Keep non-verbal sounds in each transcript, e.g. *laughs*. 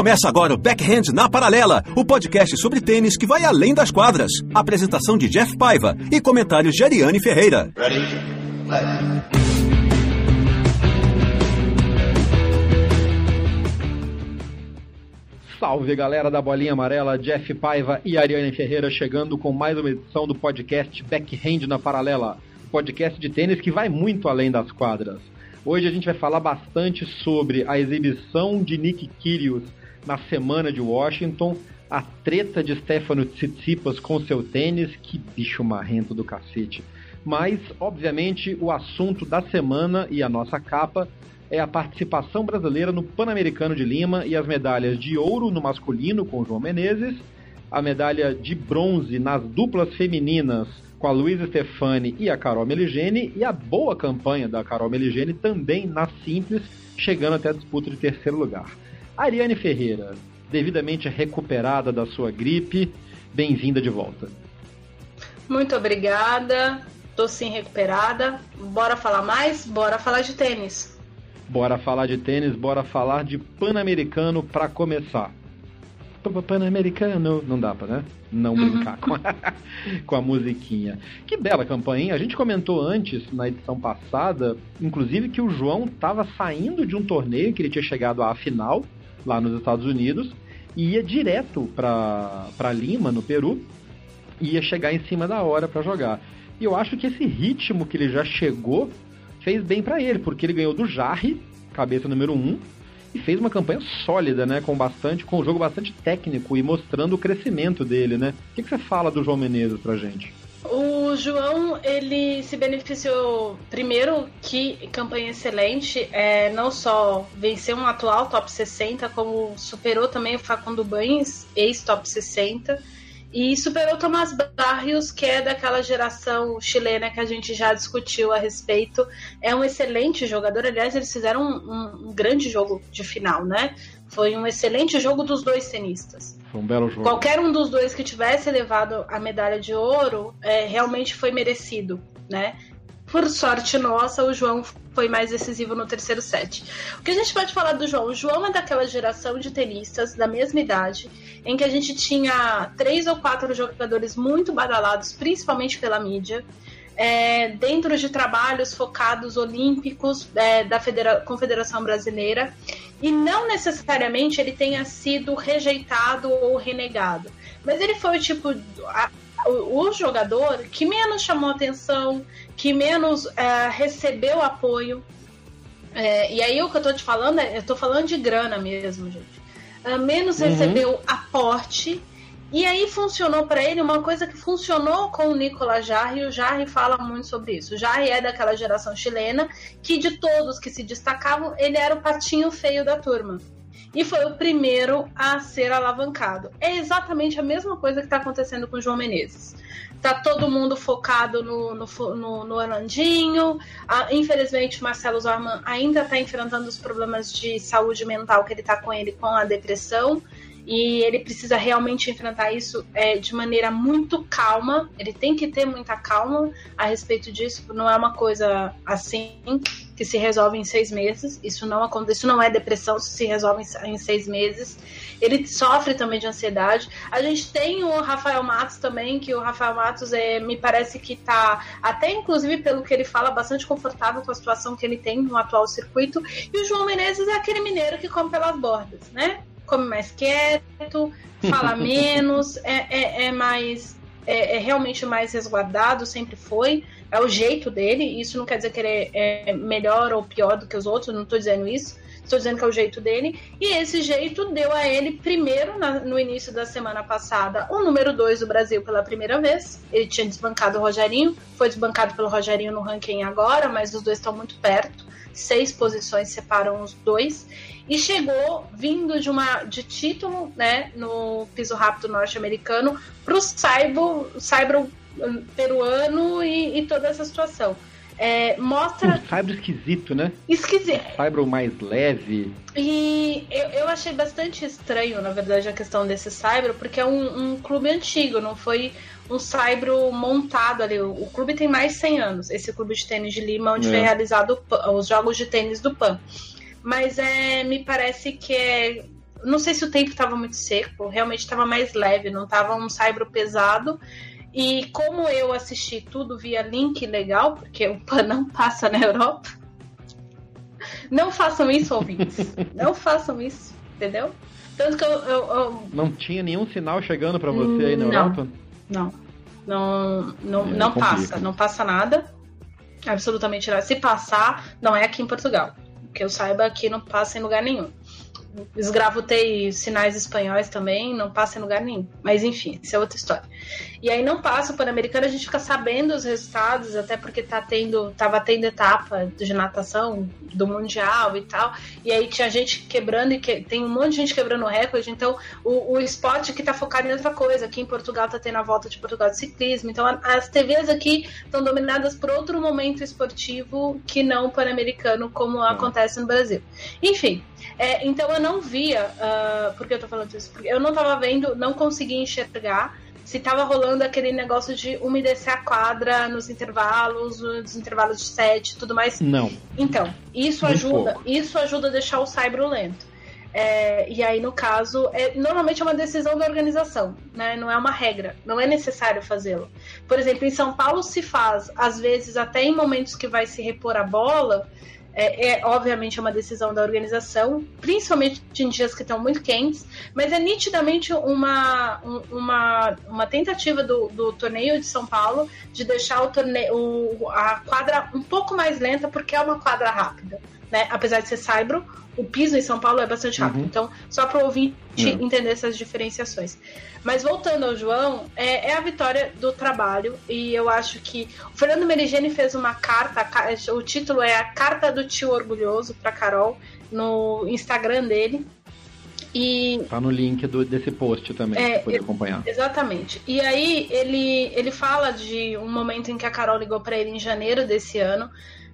Começa agora o Backhand na Paralela, o podcast sobre tênis que vai além das quadras. Apresentação de Jeff Paiva e comentários de Ariane Ferreira. Ready? Salve galera da Bolinha Amarela, Jeff Paiva e Ariane Ferreira chegando com mais uma edição do podcast Backhand na Paralela, podcast de tênis que vai muito além das quadras. Hoje a gente vai falar bastante sobre a exibição de Nick Kyrgios na semana de Washington, a treta de Stefano Tsitsipas com seu tênis, que bicho marrento do cacete. Mas, obviamente, o assunto da semana e a nossa capa é a participação brasileira no Pan-Americano de Lima e as medalhas de ouro no masculino com João Menezes, a medalha de bronze nas duplas femininas com a Luísa Stefani e a Carol Meligeni e a boa campanha da Carol Meligeni também na simples, chegando até a disputa de terceiro lugar. Ariane Ferreira, devidamente recuperada da sua gripe, bem-vinda de volta. Muito obrigada, tô sim recuperada. Bora falar mais? Bora falar de tênis. Bora falar de tênis, bora falar de Pan-Americano para começar. Pan-Americano, não dá pra, né? Não uhum. brincar com, a, *laughs* com a musiquinha. Que bela campanha. A gente comentou antes, na edição passada, inclusive que o João estava saindo de um torneio que ele tinha chegado à final, lá nos Estados Unidos, e ia direto para Lima, no Peru, e ia chegar em cima da hora para jogar. E eu acho que esse ritmo que ele já chegou fez bem para ele, porque ele ganhou do Jarre, cabeça número 1, um, e fez uma campanha sólida, né, com bastante, com um jogo bastante técnico e mostrando o crescimento dele, né? O que, que você fala do João Menezes pra gente? O João, ele se beneficiou, primeiro, que campanha excelente, é, não só venceu um atual top 60, como superou também o Facundo Banes, ex-top 60, e superou Tomás Barrios, que é daquela geração chilena que a gente já discutiu a respeito. É um excelente jogador, aliás, eles fizeram um, um grande jogo de final, né? Foi um excelente jogo dos dois tenistas. Foi um belo jogo. Qualquer um dos dois que tivesse levado a medalha de ouro é, realmente foi merecido, né? Por sorte nossa, o João foi mais decisivo no terceiro set. O que a gente pode falar do João? O João é daquela geração de tenistas da mesma idade, em que a gente tinha três ou quatro jogadores muito badalados, principalmente pela mídia, é, dentro de trabalhos focados olímpicos é, da Federa Confederação Brasileira e não necessariamente ele tenha sido rejeitado ou renegado, mas ele foi o tipo a, o, o, jogador que menos chamou atenção, que menos é, recebeu apoio. É, e aí o que eu tô te falando é, eu tô falando de grana mesmo, gente. É, menos uhum. recebeu aporte e aí funcionou para ele uma coisa que funcionou com o Nicolas Jarre, e o Jarre fala muito sobre isso. O Jarre é daquela geração chilena que de todos que se destacavam, ele era o patinho feio da turma. E foi o primeiro a ser alavancado. É exatamente a mesma coisa que está acontecendo com o João Menezes. Tá todo mundo focado no, no, no, no Orlandinho. Ah, infelizmente, Marcelo Zorman ainda está enfrentando os problemas de saúde mental que ele está com ele com a depressão e ele precisa realmente enfrentar isso é, de maneira muito calma. Ele tem que ter muita calma a respeito disso. Não é uma coisa assim que se resolve em seis meses. Isso não acontece. Isso não é depressão. Isso se resolve em, seis meses. Ele sofre também de ansiedade. A gente tem o Rafael Matos também, que o Rafael Matos é, me parece que está até inclusive pelo que ele fala bastante confortável com a situação que ele tem no atual circuito. E o João Menezes é aquele mineiro que come pelas bordas, né? Come mais quieto, fala *laughs* menos, é, é, é mais. É, é, realmente mais resguardado, sempre foi. É o jeito dele. Isso não quer dizer que ele é, é melhor ou pior do que os outros, não estou dizendo isso. estou dizendo que é o jeito dele, e esse jeito deu a ele, primeiro, na, no início da semana passada, o número 2 do Brasil pela primeira vez. Ele tinha desbancado o Rogerinho, foi desbancado pelo Rogerinho no ranking agora, mas os dois estão muito perto. Seis posições separam os dois e chegou vindo de uma de título, né, no piso rápido norte-americano para o Saibro, Saibro peruano e, e toda essa situação. É, mostra. Um saibro esquisito, né? Esquisito. Um saibro mais leve. E eu, eu, achei bastante estranho, na verdade, a questão desse saibro, porque é um, um clube antigo, não foi um saibro montado ali. O, o, clube tem mais de 100 anos, esse clube de tênis de Lima, onde é. foi realizado os jogos de tênis do PAN. Mas é, me parece que é. Não sei se o tempo estava muito seco, realmente estava mais leve, não estava um saibro pesado. E como eu assisti tudo via link legal, porque o PAN não passa na Europa, não façam isso, ouvintes. não façam isso, entendeu? Tanto que eu. eu, eu... Não tinha nenhum sinal chegando para você aí na não, Europa? Não. Não, não, é, não passa. Não passa nada. Absolutamente nada. Se passar, não é aqui em Portugal. Que eu saiba, aqui não passa em lugar nenhum esgravotei sinais espanhóis também, não passa em lugar nenhum. Mas enfim, isso é outra história. E aí não passa o Pan-Americano, a gente fica sabendo os resultados, até porque tá tendo, tava tendo etapa de natação do Mundial e tal. E aí tinha gente quebrando e que, tem um monte de gente quebrando o recorde. Então, o, o esporte que tá focado em outra coisa. Aqui em Portugal tá tendo a volta de Portugal de ciclismo. Então, as TVs aqui estão dominadas por outro momento esportivo que não o Pan-Americano, como acontece no Brasil. Enfim, é, então eu não via, uh, por que eu tô falando isso? Porque eu não tava vendo, não conseguia enxergar se tava rolando aquele negócio de umedecer a quadra nos intervalos, nos intervalos de set tudo mais. Não. Então, isso Muito ajuda, pouco. isso ajuda a deixar o cyber lento. É, e aí, no caso, é, normalmente é uma decisão da organização, né? não é uma regra, não é necessário fazê-lo. Por exemplo, em São Paulo se faz, às vezes, até em momentos que vai se repor a bola, é, é, obviamente uma decisão da organização, principalmente em dias que estão muito quentes, mas é nitidamente uma, uma, uma tentativa do, do torneio de São Paulo de deixar o torneio, o, a quadra um pouco mais lenta, porque é uma quadra rápida. Né? Apesar de ser saibro, o piso em São Paulo é bastante rápido. Uhum. Então, só para o ouvinte uhum. entender essas diferenciações. Mas voltando ao João, é, é, a vitória do trabalho. E eu acho que o Fernando Merigene fez uma carta, o título é A Carta do Tio Orgulhoso para Carol, no Instagram dele. E tá no link do, desse post também, é, pode acompanhar. Exatamente. E aí ele, ele fala de um momento em que a Carol ligou para ele em janeiro desse ano,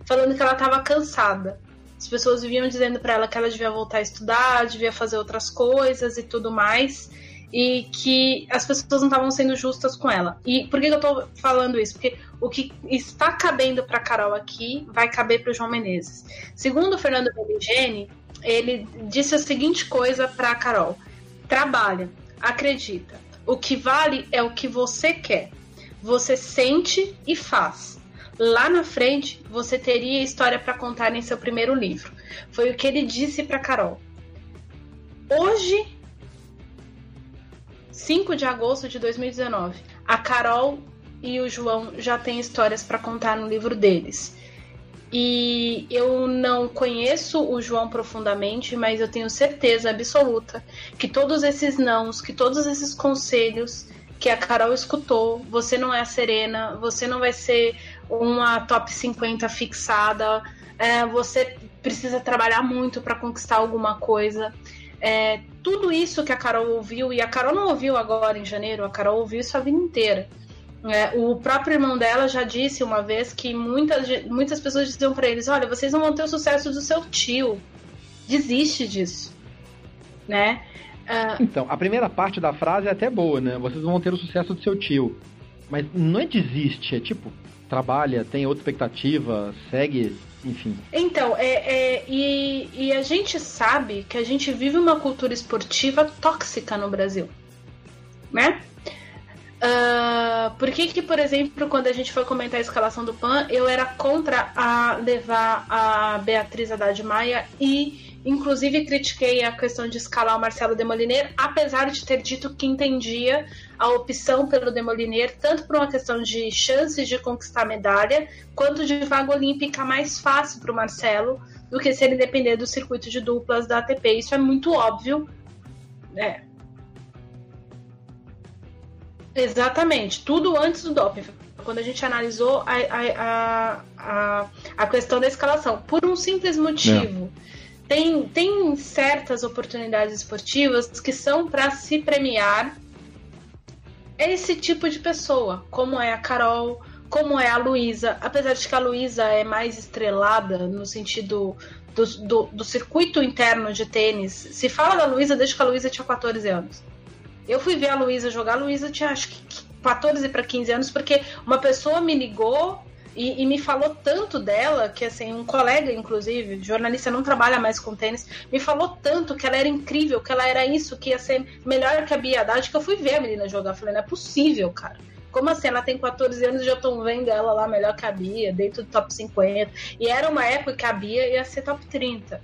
falando que ela estava cansada. As pessoas viviam dizendo para ela que ela devia voltar a estudar, devia fazer outras coisas e tudo mais, e que as pessoas não estavam sendo justas com ela. E por que, eu tô falando isso? Porque o que está cabendo para Carol aqui vai caber para o João Menezes. Segundo o Fernando Beligene, ele disse a seguinte coisa para Carol: trabalha, acredita. O que vale é o que você quer. Você sente e faz lá na frente você teria história para contar em seu primeiro livro. Foi o que ele disse para Carol. Hoje, 5 de agosto de 2019, a Carol e o João já têm histórias para contar no livro deles. E eu não conheço o João profundamente, mas eu tenho certeza absoluta que todos esses nãos, que todos esses conselhos que a Carol escutou, você não é a Serena, você não vai ser uma top 50 fixada, é, você precisa trabalhar muito para conquistar alguma coisa. É, tudo isso que a Carol ouviu, e a Carol não ouviu agora em janeiro, a Carol ouviu isso a vida inteira. É, o próprio irmão dela já disse uma vez que muitas, muitas pessoas diziam para eles: Olha, vocês não vão ter o sucesso do seu tio. Desiste disso. Né? Uh... Então, a primeira parte da frase é até boa, né? Vocês vão ter o sucesso do seu tio. Mas não é desiste, é tipo, trabalha, tem outra expectativa, segue, enfim. Então, é, é, e, e a gente sabe que a gente vive uma cultura esportiva tóxica no Brasil, né? Uh, por que, que, por exemplo, quando a gente foi comentar a escalação do PAN, eu era contra a levar a Beatriz Haddad Maia e, inclusive, critiquei a questão de escalar o Marcelo Demoliner, apesar de ter dito que entendia a opção pelo Demoliner, tanto por uma questão de chances de conquistar medalha, quanto de vaga olímpica mais fácil para o Marcelo do que se ele depender do circuito de duplas da ATP. Isso é muito óbvio. É, Exatamente, tudo antes do doping. Quando a gente analisou a, a, a, a questão da escalação. Por um simples motivo. Tem, tem certas oportunidades esportivas que são para se premiar esse tipo de pessoa, como é a Carol, como é a Luísa. Apesar de que a Luísa é mais estrelada no sentido do, do, do circuito interno de tênis. Se fala da Luísa desde que a Luísa tinha 14 anos. Eu fui ver a Luísa jogar, a Luísa tinha acho que 14 para 15 anos, porque uma pessoa me ligou e, e, me falou tanto dela, que assim, um colega, inclusive, jornalista não trabalha mais com tênis, me falou tanto que ela era incrível, que ela era isso, que ia ser melhor que a Bia Haddad, que eu fui ver a menina jogar. falei, não é possível, cara. Como assim? Ela tem 14 anos e já estão vendo ela lá melhor que a Bia, dentro do top 50. E era uma época que a Bia ia ser top 30.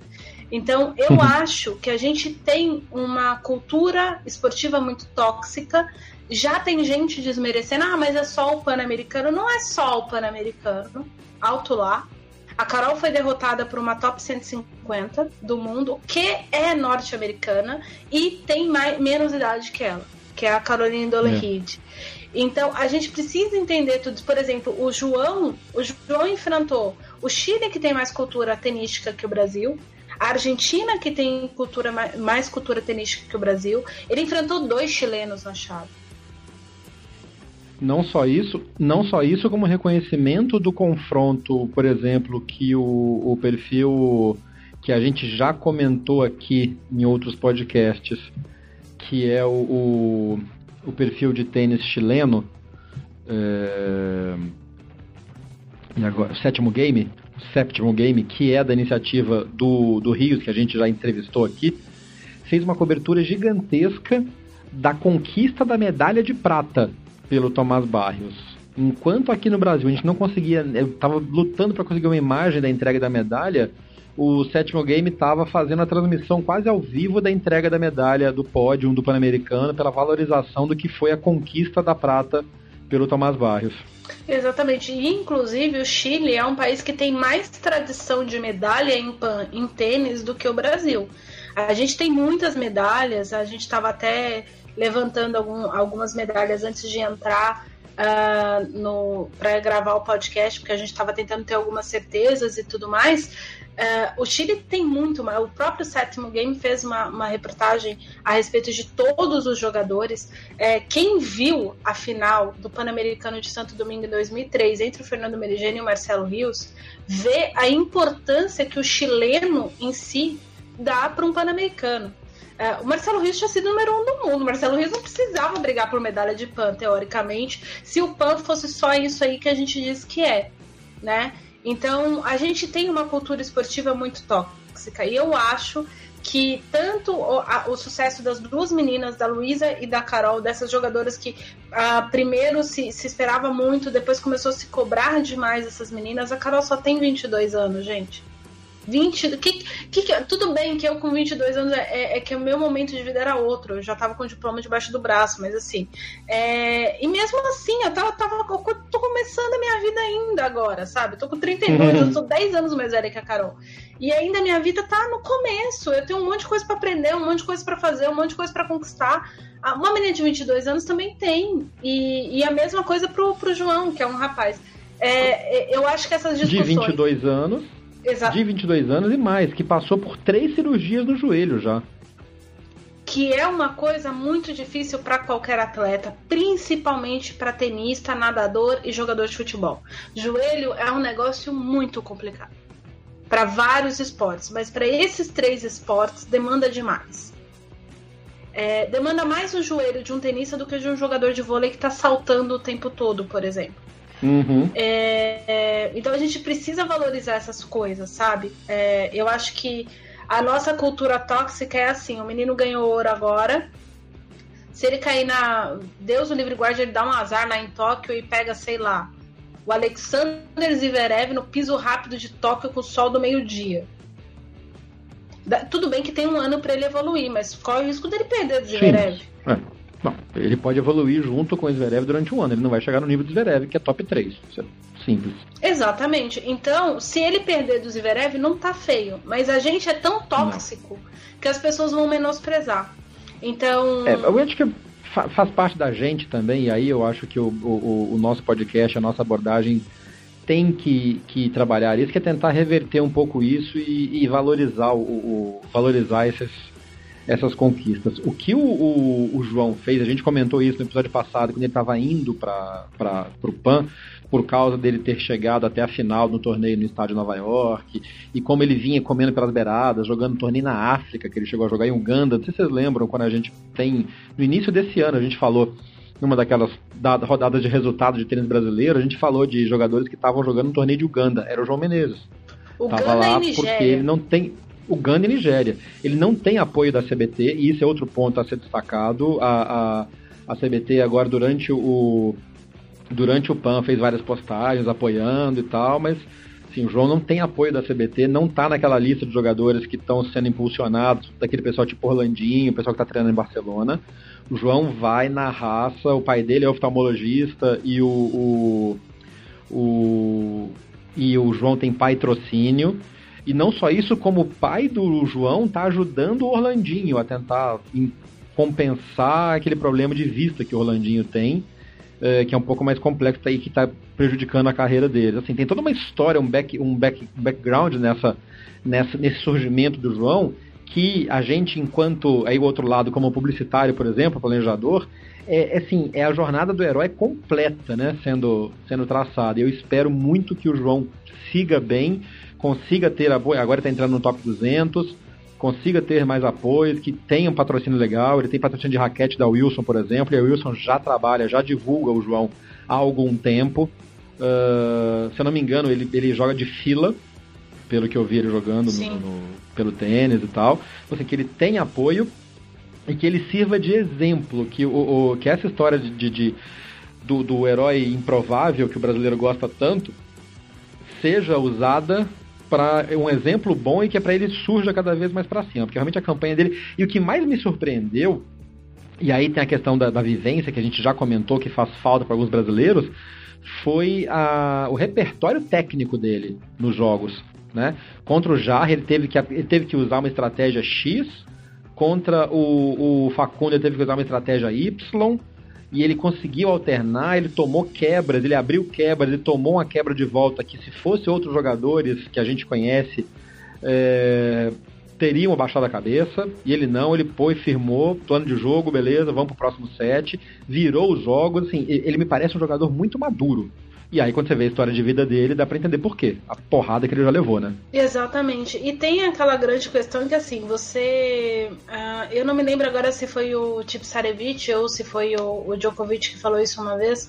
Então, eu acho que a gente tem uma cultura esportiva muito tóxica. Já tem gente desmerecendo, ah, mas é só o Pan-Americano. Não é só o Pan-Americano. Alto lá. A Carol foi derrotada por uma top 150 do mundo, que é norte-americana e tem mais, menos idade que ela, que é a Caroline Doleride. É. Então, a gente precisa entender tudo. Por exemplo, o João, o João enfrentou o Chile, que tem mais cultura tenística que o Brasil, a Argentina, que tem cultura mais cultura tenística que o Brasil, ele enfrentou dois chilenos na chave. Não só isso, não só isso, como reconhecimento do confronto, por exemplo, que o, o perfil que a gente já comentou aqui em outros podcasts, que é o, o, o perfil de tênis chileno, é, e agora, sétimo game, sétimo game, que é da iniciativa do, do Rios, que a gente já entrevistou aqui, fez uma cobertura gigantesca da conquista da medalha de prata pelo Tomás Barrios. Enquanto aqui no Brasil a gente não conseguia, eu estava lutando para conseguir uma imagem da entrega da medalha, o sétimo game estava fazendo a transmissão quase ao vivo da entrega da medalha do pódio do Pan-Americano pela valorização do que foi a conquista da prata pelo Tomás Barrios. Exatamente. E, inclusive, o Chile é um país que tem mais tradição de medalha em, pan, em tênis do que o Brasil. A gente tem muitas medalhas, a gente estava até levantando algum, algumas medalhas antes de entrar uh, para gravar o podcast, porque a gente estava tentando ter algumas certezas e tudo mais. Uh, o Chile tem muito, o próprio sétimo game fez uma, uma reportagem a respeito de todos os jogadores. É, quem viu a final do Pan-Americano de Santo Domingo em 2003 entre o Fernando Merigene e o Marcelo Rios, vê a importância que o chileno em si dá para um Pan-Americano. É, o Marcelo Rios tinha sido número um do mundo. O Marcelo Rios não precisava brigar por medalha de PAN, teoricamente, se o PAN fosse só isso aí que a gente diz que é, né? Então, a gente tem uma cultura esportiva muito tóxica. E eu acho que tanto o, a, o sucesso das duas meninas, da Luísa e da Carol, dessas jogadoras que uh, primeiro se, se esperava muito, depois começou a se cobrar demais essas meninas. A Carol só tem 22 anos, gente. 20. Que, que, tudo bem que eu com 22 anos é, é, é, que o meu momento de vida era outro. Eu já tava com o diploma debaixo do braço, mas assim. É, e mesmo assim, eu tava, tava. Eu tô começando a minha vida ainda agora, sabe? Eu tô com 32, eu sou 10 anos mais velha que a Carol. E ainda a minha vida tá no começo. Eu tenho um monte de coisa para aprender, um monte de coisa para fazer, um monte de coisa para conquistar. Ah, uma menina de 22 anos também tem. E, e a mesma coisa pro, pro João, que é um rapaz. É, é eu acho que essas discussões. De 22 anos Exato. de 22 anos e mais, que passou por três cirurgias no joelho já. Que é uma coisa muito difícil para qualquer atleta, principalmente para tenista, nadador e jogador de futebol. Joelho é um negócio muito complicado para vários esportes, mas para esses três esportes demanda demais. É, demanda mais o joelho de um tenista do que de um jogador de vôlei que está saltando o tempo todo, por exemplo. Uhum. É, é, então a gente precisa valorizar essas coisas, sabe? É, eu acho que a nossa cultura tóxica é assim: o menino ganhou ouro agora, Se ele cair na. Deus o livre guarde, ele dá um azar lá em Tóquio e pega, sei lá, o Alexander Zverev no piso rápido de Tóquio com o sol do meio-dia. Tudo bem que tem um ano para ele evoluir, mas qual é o risco dele perder do Zverev? Bom, ele pode evoluir junto com o Zverev durante um ano. Ele não vai chegar no nível do Zverev, que é top 3. Isso é simples. Exatamente. Então, se ele perder do Zverev, não tá feio. Mas a gente é tão tóxico não. que as pessoas vão menosprezar. Então. É, eu acho que faz parte da gente também, e aí eu acho que o, o, o nosso podcast, a nossa abordagem tem que, que trabalhar isso, que é tentar reverter um pouco isso e, e valorizar, o, o, valorizar esses, essas conquistas. O que o, o, o, João fez, a gente comentou isso no episódio passado, quando ele estava indo para o PAN, por causa dele ter chegado até a final no torneio no estádio de Nova York, e como ele vinha comendo pelas beiradas, jogando torneio na África, que ele chegou a jogar em Uganda. Não sei se vocês lembram, quando a gente tem. No início desse ano, a gente falou numa daquelas rodadas de resultados de tênis brasileiro, a gente falou de jogadores que estavam jogando no torneio de Uganda. Era o João Menezes. Uganda Tava lá porque ele não tem. Uganda e Nigéria. Ele não tem apoio da CBT, e isso é outro ponto a ser destacado. A, a, a CBT agora, durante o, durante o PAN, fez várias postagens apoiando e tal, mas assim, o João não tem apoio da CBT, não tá naquela lista de jogadores que estão sendo impulsionados, daquele pessoal tipo Orlandinho, o pessoal que tá treinando em Barcelona. O João vai na raça, o pai dele é oftalmologista e o, o, o e o João tem patrocínio. E não só isso, como o pai do João tá ajudando o Orlandinho a tentar compensar aquele problema de vista que o Orlandinho tem, é, que é um pouco mais complexo e que está prejudicando a carreira dele. Assim, tem toda uma história, um, back, um back, background nessa, nessa, nesse surgimento do João que a gente, enquanto aí o outro lado, como publicitário, por exemplo, planejador, é, é assim, é a jornada do herói completa, né, sendo, sendo traçada. Eu espero muito que o João siga bem, consiga ter apoio, agora está entrando no top 200, consiga ter mais apoio, que tenha um patrocínio legal. Ele tem patrocínio de raquete da Wilson, por exemplo, e a Wilson já trabalha, já divulga o João há algum tempo. Uh, se eu não me engano, ele, ele joga de fila, pelo que eu vi ele jogando no, no, pelo tênis e tal. Então, assim, que ele tem apoio e que ele sirva de exemplo, que, o, o que essa história de, de, de do, do herói improvável que o brasileiro gosta tanto seja usada para um exemplo bom e que é para ele surja cada vez mais para cima, porque realmente a campanha dele e o que mais me surpreendeu e aí tem a questão da, da vivência que a gente já comentou que faz falta para alguns brasileiros foi a, o repertório técnico dele nos jogos. Né? Contra o Jarre, ele teve que, ele teve que usar uma estratégia X, contra o, o Facundo, ele teve que usar uma estratégia Y, e ele conseguiu alternar, ele tomou quebras, ele abriu quebras, ele tomou uma quebra de volta que se fosse outros jogadores que a gente conhece, é, teriam abaixado a cabeça, e ele não, ele pôs, firmou, plano de jogo, beleza, vamos pro próximo set, virou os jogos, assim, ele me parece um jogador muito maduro. E aí, quando você vê a história de vida dele, dá pra entender por quê. A porrada que ele já levou, né? Exatamente. E tem aquela grande questão que, assim, você. Uh, eu não me lembro agora se foi o Tip Sarevich ou se foi o, o Djokovic que falou isso uma vez.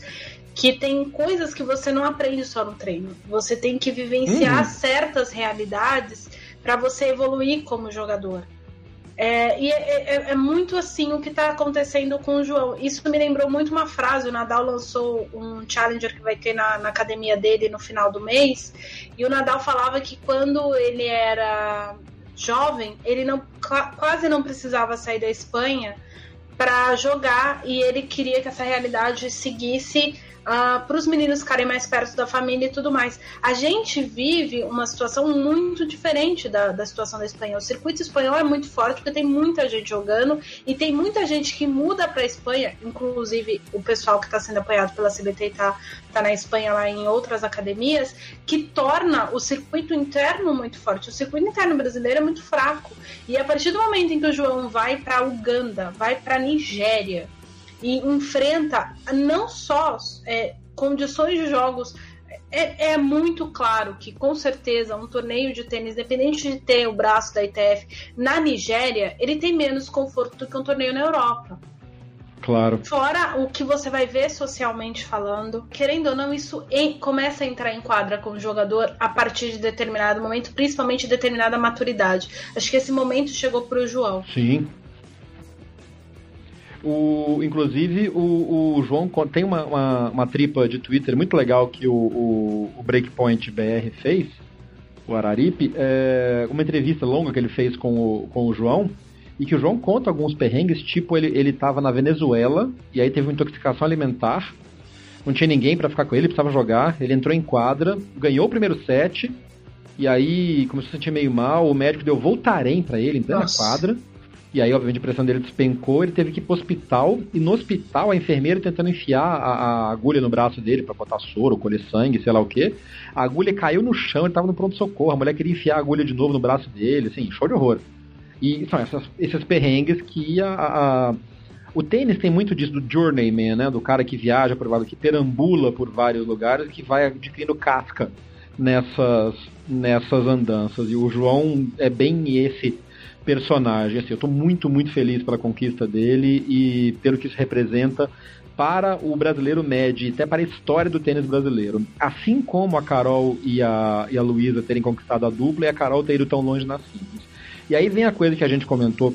Que tem coisas que você não aprende só no treino. Você tem que vivenciar uhum. certas realidades para você evoluir como jogador. É, e é, é, é, muito assim o que está acontecendo com o João. Isso me lembrou muito uma frase. O Nadal lançou um challenger que vai ter na, na academia dele no final do mês. E o Nadal falava que quando ele era jovem, ele não, quase não precisava sair da Espanha para jogar e ele queria que essa realidade seguisse uh, ah, para os meninos ficarem mais perto da família e tudo mais. A gente vive uma situação muito diferente da, da situação da Espanha. O circuito espanhol é muito forte porque tem muita gente jogando e tem muita gente que muda para a Espanha, inclusive o pessoal que está sendo apoiado pela CBT está tá na Espanha lá em outras academias, que torna o circuito interno muito forte. O circuito interno brasileiro é muito fraco. E a partir do momento em que o João vai para Uganda, vai para Nigéria, e enfrenta não só é, condições de jogos. É, é, muito claro que, com certeza, um torneio de tênis, independente de ter o braço da ITF na Nigéria, ele tem menos conforto do que um torneio na Europa. Claro. Fora o que você vai ver socialmente falando, querendo ou não, isso em, começa a entrar em quadra com o jogador a partir de determinado momento, principalmente de determinada maturidade. Acho que esse momento chegou para o João. Sim, O, inclusive, o, o João tem uma, uma, uma, tripa de Twitter muito legal que o, o, o Breakpoint BR fez, o Araripe, é, uma entrevista longa que ele fez com o, com o João, e que o João conta alguns perrengues, tipo, ele, ele tava na Venezuela, e aí teve uma intoxicação alimentar, não tinha ninguém para ficar com ele, precisava jogar, ele entrou em quadra, ganhou o primeiro set, e aí começou a se sentir meio mal, o médico deu Voltaren para ele, em plena quadra, e aí, obviamente, a pressão dele despencou, ele teve que ir pro hospital, e no hospital a enfermeira tentando enfiar a, a agulha no braço dele para botar soro, colher sangue, sei lá o que. A agulha caiu no chão, ele tava no pronto-socorro, a mulher queria enfiar a agulha de novo no braço dele, assim, show de horror. E são essas, esses perrengues que a, a, o tênis tem muito disso do journeyman, né? Do cara que viaja por que perambula por vários lugares, que vai adquirindo casca nessas, nessas andanças. E o João é bem esse personagem. Assim, eu estou muito, muito feliz pela conquista dele e pelo que isso representa para o brasileiro médio e até para a história do tênis brasileiro. Assim como a Carol e a, e a Luísa terem conquistado a dupla e a Carol ter ido tão longe na simples. E aí vem a coisa que a gente comentou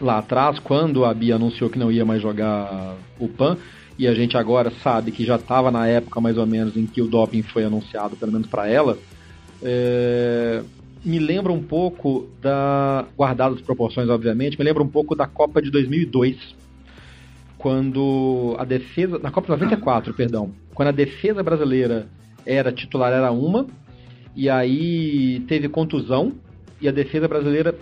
lá atrás, quando a Bia anunciou que não ia mais jogar o PAN, e a gente agora sabe que já estava na época mais ou menos em que o doping foi anunciado, pelo menos para ela. É, me lembra um pouco da. Guardadas as proporções, obviamente, me lembra um pouco da Copa de 2002. Quando a defesa. Na Copa de 94, perdão. Quando a defesa brasileira era titular, era uma. E aí teve contusão. E a defesa brasileira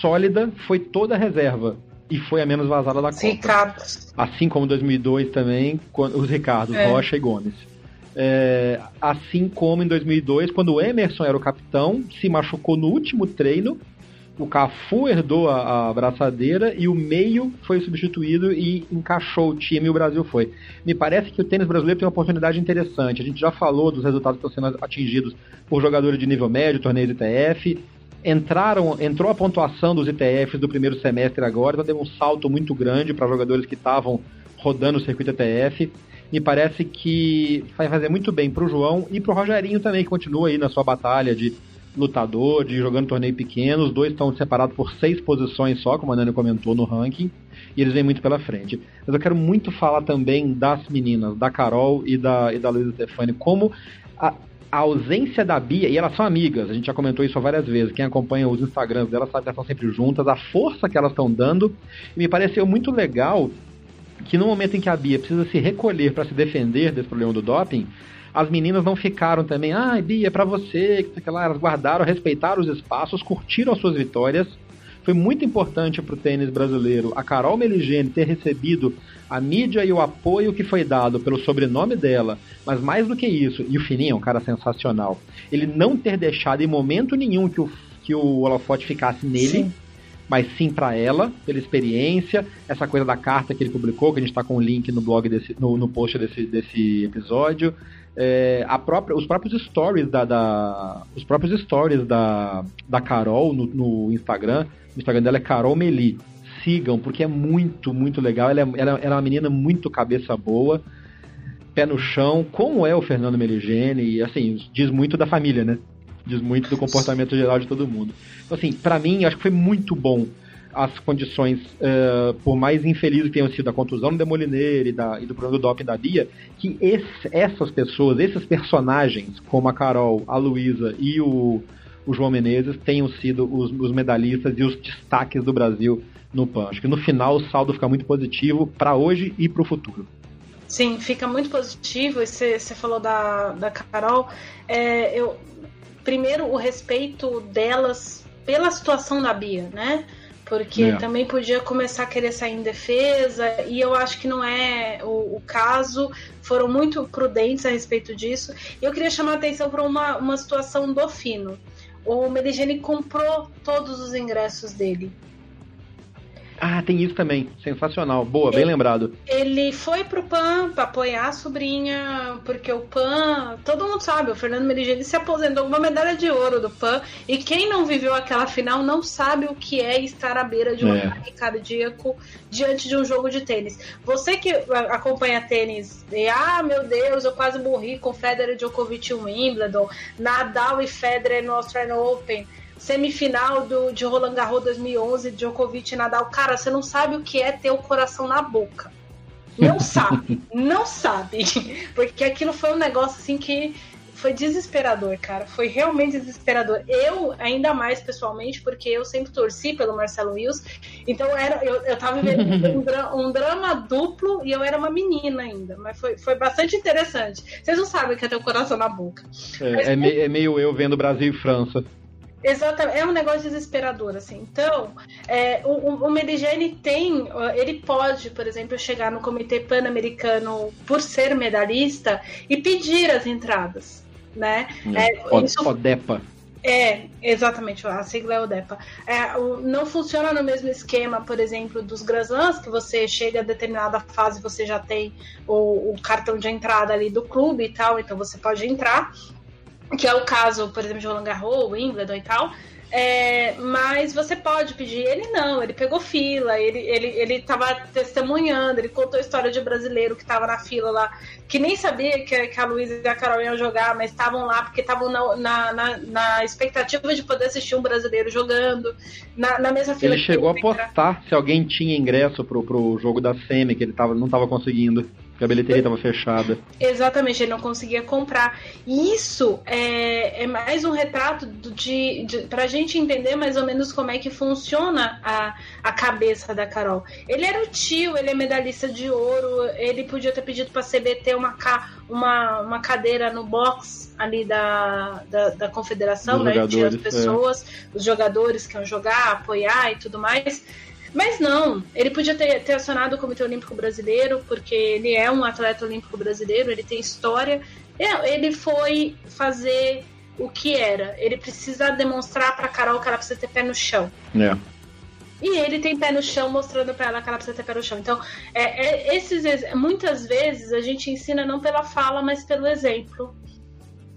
sólida foi toda a reserva. E foi a menos vazada da Copa. Ricardo. Assim como 2002 também, os Ricardos, é. Rocha e Gomes. É, assim como em 2002, quando o Emerson era o capitão, se machucou no último treino, o Cafu herdou a, a abraçadeira e o meio foi substituído e encaixou o time e o Brasil foi. Me parece que o tênis brasileiro tem uma oportunidade interessante. A gente já falou dos resultados que estão sendo atingidos por jogadores de nível médio, torneios ITF. Entraram, entrou a pontuação dos ITFs do primeiro semestre agora, então deu um salto muito grande para jogadores que estavam rodando o circuito ITF me parece que vai fazer muito bem pro João e pro Rogerinho também, que continua aí na sua batalha de lutador, de jogando torneio pequeno. Os dois estão separados por seis posições só, como a Nani comentou no ranking, e eles vêm muito pela frente. Mas eu quero muito falar também das meninas, da Carol e da, e da Luísa Stefani, como a, a ausência da Bia, e elas são amigas, a gente já comentou isso várias vezes, quem acompanha os Instagrams delas sabe que elas estão sempre juntas, a força que elas estão dando, e me pareceu muito legal que no momento em que a Bia precisa se recolher para se defender desse problema do doping, as meninas não ficaram também, ah, Bia, é pra você, que lá, elas guardaram, respeitaram os espaços, curtiram as suas vitórias. Foi muito importante para o tênis brasileiro a Carol Meligeni ter recebido a mídia e o apoio que foi dado pelo sobrenome dela, mas mais do que isso, e o Fininho é um cara sensacional, ele não ter deixado em momento nenhum que o, que o holofote ficasse nele. Sim mas sim para ela, pela experiência, essa coisa da carta que ele publicou, que a gente está com o link no blog desse, no, no post desse, desse episódio. É, a própria, os próprios stories da, da, os próprios stories da, da Carol no, no Instagram, o Instagram dela é Carol Meli. Sigam, porque é muito, muito legal. Ela é, ela, ela é uma menina muito cabeça boa, pé no chão, como é o Fernando Meligeni, e assim, diz muito da família, né? Diz muito do comportamento geral de todo mundo. Então, assim, para mim, acho que foi muito bom as condições, uh, por mais infelizes que tenham sido a contusão do Demolineiro e, e do problema do doping da Bia, que esse, essas pessoas, esses personagens, como a Carol, a Luísa e o, o João Menezes, tenham sido os, os medalhistas e os destaques do Brasil no PAN. Acho que no final o saldo fica muito positivo para hoje e para o futuro. Sim, fica muito positivo. Você falou da, da Carol. É, eu, primeiro, o respeito delas pela situação da Bia, né? Porque é. também podia começar a querer sair em defesa, e eu acho que não é o, o caso. Foram muito prudentes a respeito disso. E eu queria chamar a atenção para uma, uma situação do Fino. O Meligeni comprou todos os ingressos dele. Ah, tem isso também. Sensacional. Boa, bem lembrado. Ele foi pro PAN pra apoiar a sobrinha, porque o PAN, todo mundo sabe, o Fernando Merigeli se aposentou com uma medalha de ouro do PAN. E quem não viveu aquela final não sabe o que é estar à beira de um é. ataque cardíaco diante de um jogo de tênis. Você que acompanha tênis, e ah, meu Deus, eu quase morri com Federer, Djokovic e Wimbledon, Nadal e Federer no Australian Open semifinal do, de Roland Garros 2011, Djokovic e Nadal. Cara, você não sabe o que é ter o coração na boca. Não *laughs* sabe, não sabe. Porque aquilo foi um negócio assim que foi desesperador, cara. Foi realmente desesperador. Eu, ainda mais pessoalmente, porque eu sempre torci pelo Marcelo Wills. Então era, eu, eu tava vivendo um, *laughs* dra um, drama duplo e eu era uma menina ainda. Mas foi, foi bastante interessante. Vocês não sabem que eu tenho o coração na boca. É, mas, é, me, é meio eu vendo Brasil e França. Exatamente, é um negócio desesperador, assim. Então, é, o, o Medigene tem, ele pode, por exemplo, chegar no Comitê Pan-Americano por ser medalhista e pedir as entradas né? É, é isso... ODEPA. É, exatamente, a sigla é ODEPA. É, o, não funciona no mesmo esquema, por exemplo, dos Granslams, que você chega a determinada fase, você já tem o, o, cartão de entrada ali do clube e tal, então você pode entrar, que é o caso, por exemplo, de Roland Garros, Wimbledon e tal. É, mas você pode pedir. Ele não, ele pegou fila, ele, ele, ele tava testemunhando, ele contou a história de um brasileiro que tava na fila lá, que nem sabia que, que a Luísa e a Carol iam jogar, mas estavam lá porque estavam na, na, na, expectativa de poder assistir um brasileiro jogando na, na mesma fila. Ele chegou a postar se alguém tinha ingresso pro, pro jogo da Semi, que ele tava, não tava conseguindo. Porque a bilheteria estava fechada. Exatamente, ele não conseguia comprar. E isso é, é mais um retrato de, de, pra gente entender mais ou menos como é que funciona a, a cabeça da Carol. Ele era o tio, ele é medalhista de ouro, ele podia ter pedido pra CBT uma, uma, uma cadeira no box ali da, da, da confederação, né? Tinha as é. pessoas, é. os jogadores que iam jogar, apoiar e tudo mais. Mas não, ele podia ter, ter acionado o Comitê Olímpico Brasileiro, porque ele é um atleta olímpico brasileiro, ele tem história. Ele foi fazer o que era. Ele precisa demonstrar para Carol que ela precisa ter pé no chão. É. E ele tem pé no chão, mostrando para ela que ela precisa ter pé no chão. Então, é, é, esses, muitas vezes a gente ensina não pela fala, mas pelo exemplo.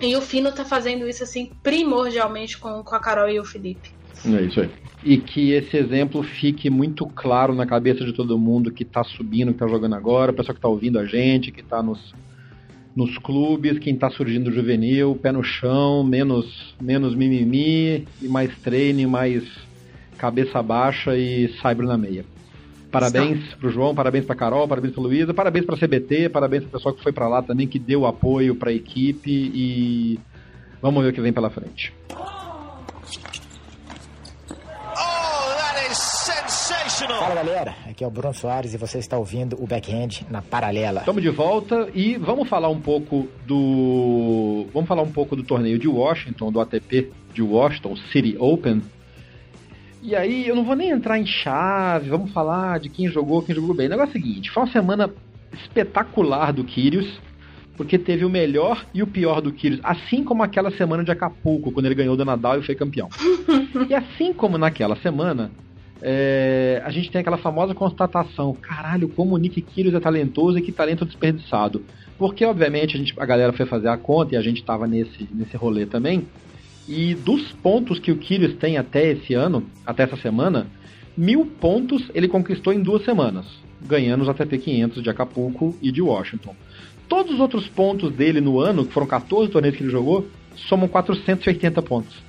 E o Fino tá fazendo isso assim primordialmente com, com a Carol e o Felipe. É isso aí. E que esse exemplo fique muito claro na cabeça de todo mundo que está subindo, que está jogando agora, o pessoal que está ouvindo a gente, que está nos, nos clubes, quem está surgindo juvenil, pé no chão, menos, menos mimimi, e mais treine, mais cabeça baixa e saibro na meia. Parabéns para pro João, parabéns pra Carol, parabéns pra Luísa, parabéns pra CBT, parabéns pro pessoal que foi para lá também, que deu apoio pra equipe e vamos ver o que vem pela frente. Fala galera, aqui é o Bruno Soares e você está ouvindo o Backhand na Paralela. Estamos de volta e vamos falar um pouco do. Vamos falar um pouco do torneio de Washington, do ATP de Washington, City Open. E aí, eu não vou nem entrar em chave, vamos falar de quem jogou, quem jogou bem. O negócio é o seguinte: foi uma semana espetacular do Kyrgios, porque teve o melhor e o pior do Kyrgios, assim como aquela semana de Acapulco, quando ele ganhou do Nadal e foi campeão. *laughs* e assim como naquela semana, é, a gente tem aquela famosa constatação: caralho, como o Nick Kyrgios é talentoso e que talento desperdiçado. Porque, obviamente, a, gente, a galera foi fazer a conta e a gente estava nesse, nesse rolê também. E dos pontos que o Kyrgios tem até esse ano, até essa semana, mil pontos ele conquistou em duas semanas, ganhando os ATP 500 de Acapulco e de Washington. Todos os outros pontos dele no ano, que foram 14 torneios que ele jogou, somam 480 pontos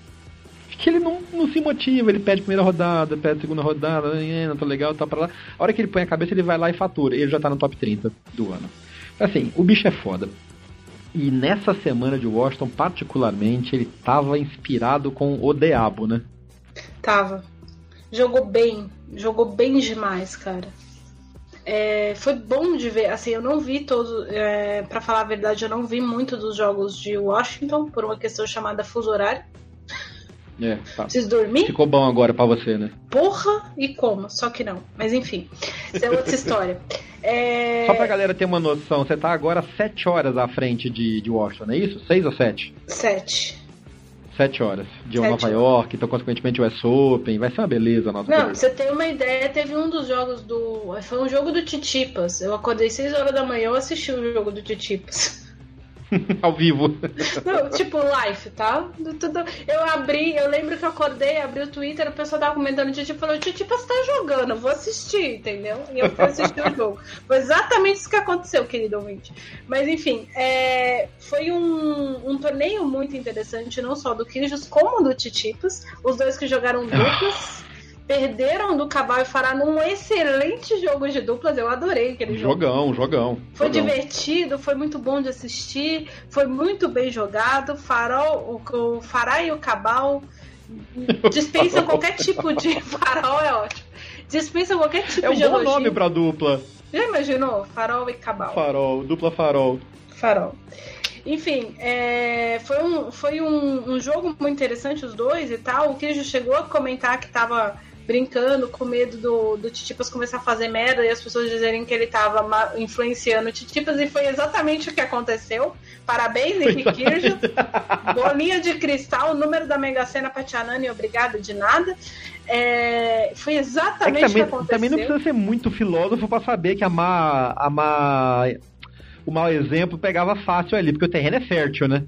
que ele não, não se motiva, ele pede primeira rodada, pede segunda rodada, não tô legal, tá pra lá. A hora que ele põe a cabeça, ele vai lá e fatura. Ele já tá no top 30 do ano. Assim, o bicho é foda. E nessa semana de Washington, particularmente, ele tava inspirado com o Diabo, né? Tava. Jogou bem. Jogou bem demais, cara. É, foi bom de ver. Assim, eu não vi todo. É, para falar a verdade, eu não vi muito dos jogos de Washington, por uma questão chamada fuso horário. É, tá. Preciso dormir? Ficou bom agora para você, né? Porra e como, só que não. Mas enfim, isso é outra história. *laughs* É... Só pra galera ter uma noção, você tá agora 7 horas à frente de, de Washington, é isso? 6 ou 7? 7. 7 horas. De Sete Nova York, então consequentemente o US Open. Vai ser uma beleza a nossa Não, você tem uma ideia, teve um dos jogos do. Foi um jogo do Titipas. Eu acordei 6 horas da manhã, eu assisti o jogo do Titipas. *laughs* Ao vivo. Não, tipo, live, tá? Tudo, eu abri, eu lembro que eu acordei, abri o Twitter, o pessoal tava comentando, Titi falou, Titi, você tá jogando, eu vou assistir, entendeu? E eu fui assistir o jogo. Foi exatamente isso que aconteceu, querido ouvinte. Mas enfim, é, foi um, um torneio muito interessante, não só do Kirjus, como do Titipas. Os dois que jogaram duplas perderam do Cabal e Fará num excelente jogo de duplas. Eu adorei aquele jogão, jogo. Jogão, Foi jogão. divertido, foi muito bom de assistir, foi muito bem jogado. Farol, o, o Fará e o Cabal *laughs* dispensam qualquer tipo de. *laughs* Farol é ótimo. Dispensam qualquer tipo é um de bom elogio. nome pra dupla. Já imaginou? Farol e Cabal. Farol, dupla farol. Farol. Enfim, é, foi, um, foi um, um, jogo muito interessante, os dois e tal. O Kirjo chegou a comentar que tava brincando, com medo do, do Titipas começar a fazer merda e as pessoas dizerem que ele tava influenciando o Titipas, e foi exatamente o que aconteceu. Parabéns, Henrique Kirjo. Bolinha de cristal, número da Mega Sena pra Tianani, obrigada de nada. É, foi exatamente é que também, o que aconteceu. Também não precisa ser muito filósofo pra saber que a má, a má, o mau exemplo pegava fácil ali, porque o terreno é fértil, né?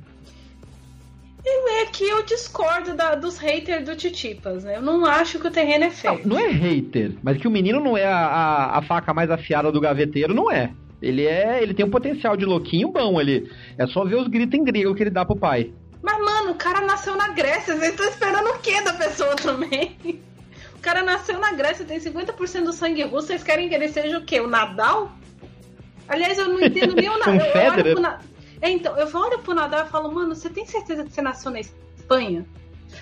É que eu discordo da, dos haters do Titipas, né? Eu não acho que o terreno é feio. Não, não é hater, mas que o menino não é a, a, a, faca mais afiada do gaveteiro, não é. Ele é. Ele tem um potencial de louquinho bom ali. É só ver os gritos em grego que ele dá pro pai. Mas, mano, o cara nasceu na Grécia, vocês estão esperando o que da pessoa também? O cara nasceu na Grécia, tem 50% do sangue russo, vocês querem que ele seja o quê? O Nadal? Aliás, eu não entendo nem o Nadal. *laughs* um Federer? É, então, eu olho pro Nadal e falo, mano, você tem certeza que você nasceu na Espanha?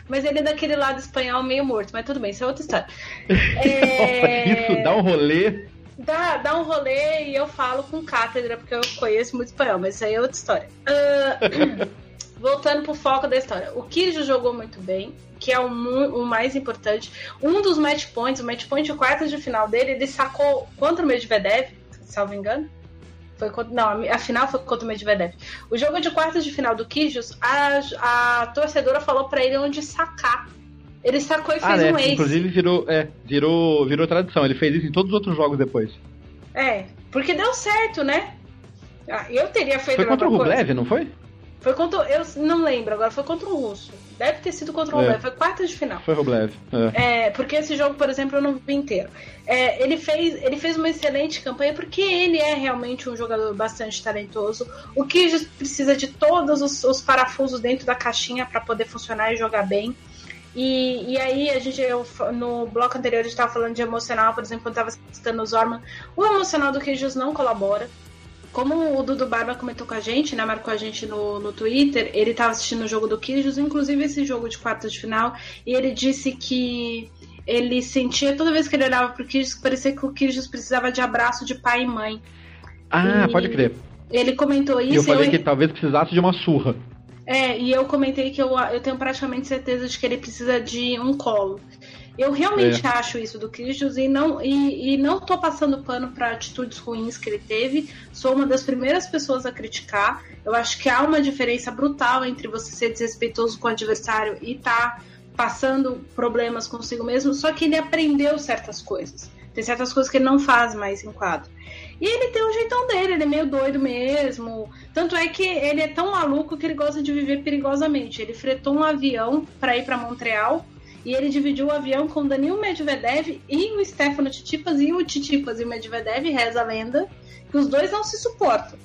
Mas ele é daquele lado espanhol meio morto, mas tudo bem, isso é outra história. *laughs* É... *laughs* isso, dá um rolê. Dá, dá um rolê e eu falo com cátedra, porque eu conheço muito espanhol, mas isso aí é outra história. Uh, *clears throat* voltando pro foco da história. O Kirjo jogou muito bem, que é o, o, mais importante. Um dos match points, o match point de quartas de final dele, ele sacou contra o Medvedev, salvo engano. Foi contra, não, a final foi contra o Medvedev. O jogo de quartas de final do Kijos, a, a torcedora falou para ele onde sacar. Ele sacou e ah, fez é, um ace. Inclusive virou, é, virou, virou tradição. Ele fez isso em todos os outros jogos depois. É, porque deu certo, né? Ah, eu teria feito Foi contra o Rublev, coisa. não foi? Foi contra. Eu não lembro agora, foi contra o Russo. Deve ter sido contra o Rublev, é. foi quartas de final. Foi Rublev. É. é. porque esse jogo, por exemplo, eu não vi inteiro. É, ele, fez, ele fez uma excelente campanha porque ele é realmente um jogador bastante talentoso. O que precisa de todos os, os parafusos dentro da caixinha para poder funcionar e jogar bem. E, e aí, a gente, eu, no bloco anterior, a gente estava falando de emocional, por exemplo, quando estava citando o Zorman. O emocional do Queijos não colabora como o Dudu Barba comentou com a gente, né, marcou a gente no, no Twitter, ele estava assistindo o jogo do Kirjus, inclusive esse jogo de quartas de final, e ele disse que ele sentia toda vez que ele olhava pro que parecia que o Kirjus precisava de abraço de pai e mãe. Ah, e pode crer. Ele comentou isso. E eu falei eu... que talvez precisasse de uma surra. É, e eu comentei que eu, eu tenho praticamente certeza de que ele precisa de um colo. Eu realmente é. acho isso do Christians e não, e, e não tô passando pano para atitudes ruins que ele teve. Sou uma das primeiras pessoas a criticar. Eu acho que há uma diferença brutal entre você ser desrespeitoso com o adversário e tá passando problemas consigo mesmo. Só que ele aprendeu certas coisas. Tem certas coisas que ele não faz mais em quadro. E ele tem um jeitão dele, ele é meio doido mesmo. Tanto é que ele é tão maluco que ele gosta de viver perigosamente. Ele fretou um avião para ir para Montreal e ele dividiu o avião com o Danil Medvedev e o Stefano Titipas, e o Titipas e o Medvedev, reza a lenda, que os dois não se suportam.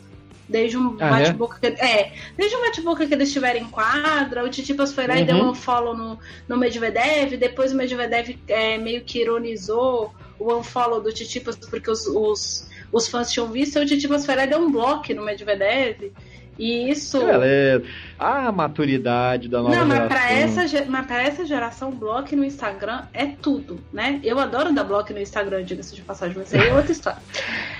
Desde um Ah, bate-boca que, é, desde um bate-boca que eles estiverem em quadra, o Titipas foi lá e Uhum. deu um follow no, no Medvedev, depois o Medvedev é, meio que ironizou o unfollow do Titipas porque os, os, os fãs tinham visto, e o Titipas foi lá e deu um bloco no Medvedev. E isso. Beleza. Ah, a maturidade da nova Não, mas geração. pra, essa, mas pra essa geração, bloco no Instagram é tudo, né? Eu adoro dar bloco no Instagram, diga-se de passagem, mas aí é outra história. *laughs*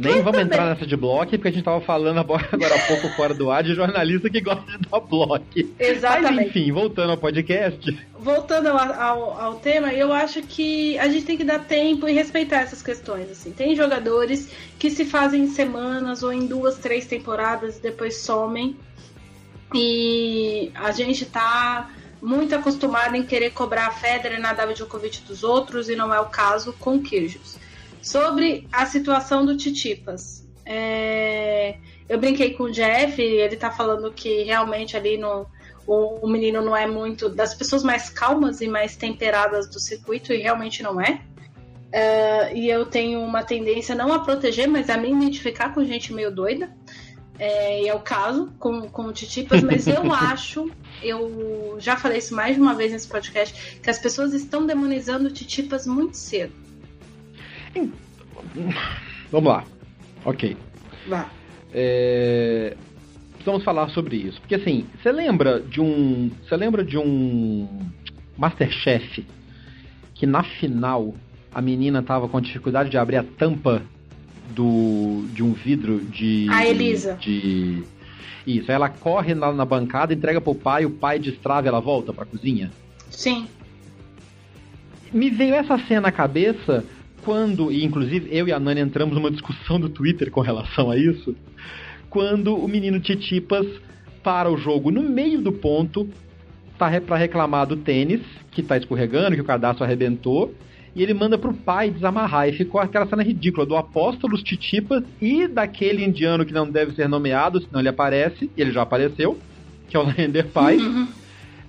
Nem Mas vamos entrar nessa de bloco, porque a gente tava falando agora *laughs* agora há pouco fora do ar de jornalista que gosta de dar bloco. Mas Exatamente. enfim, voltando ao podcast. Voltando ao, ao, ao tema, eu acho que a gente tem que dar tempo e respeitar essas questões. Assim. Tem jogadores que se fazem em semanas ou em duas, três temporadas e depois somem. E a gente tá muito acostumado em querer cobrar a Federer e Nadal e Djokovic dos outros, e não é o caso com Kyrgios. Sobre a situação do Titipas, é, eu brinquei com o Jeff, ele tá falando que realmente ali no, o, o menino não é muito das pessoas mais calmas e mais temperadas do circuito, e realmente não é. Uh, e eu tenho uma tendência não a proteger, mas a me identificar com gente meio doida. É, e é o caso com, com o Titipas, mas eu *laughs* acho, eu já falei isso mais de uma vez nesse podcast, que as pessoas estão demonizando Titipas muito cedo. Vamos lá. Ok. Vá. É, precisamos falar sobre isso. Porque assim, você lembra de um. Você lembra de um Masterchef que na final a menina tava com dificuldade de abrir a tampa do de um vidro de. A Elisa. De. Isso, aí ela corre na, na bancada, entrega pro pai, o pai destrava e ela volta pra cozinha. Sim. Me veio essa cena na cabeça quando, e inclusive eu e a Nani entramos numa discussão do Twitter com relação a isso, quando o menino Titipas para o jogo no meio do ponto tá para reclamar do tênis, que tá escorregando, que o cadastro arrebentou, e ele manda pro pai desamarrar. E ficou aquela cena ridícula do apóstolo dos Titipas e daquele indiano que não deve ser nomeado, senão ele aparece, e ele já apareceu, que é o Render Pai, uhum. *laughs*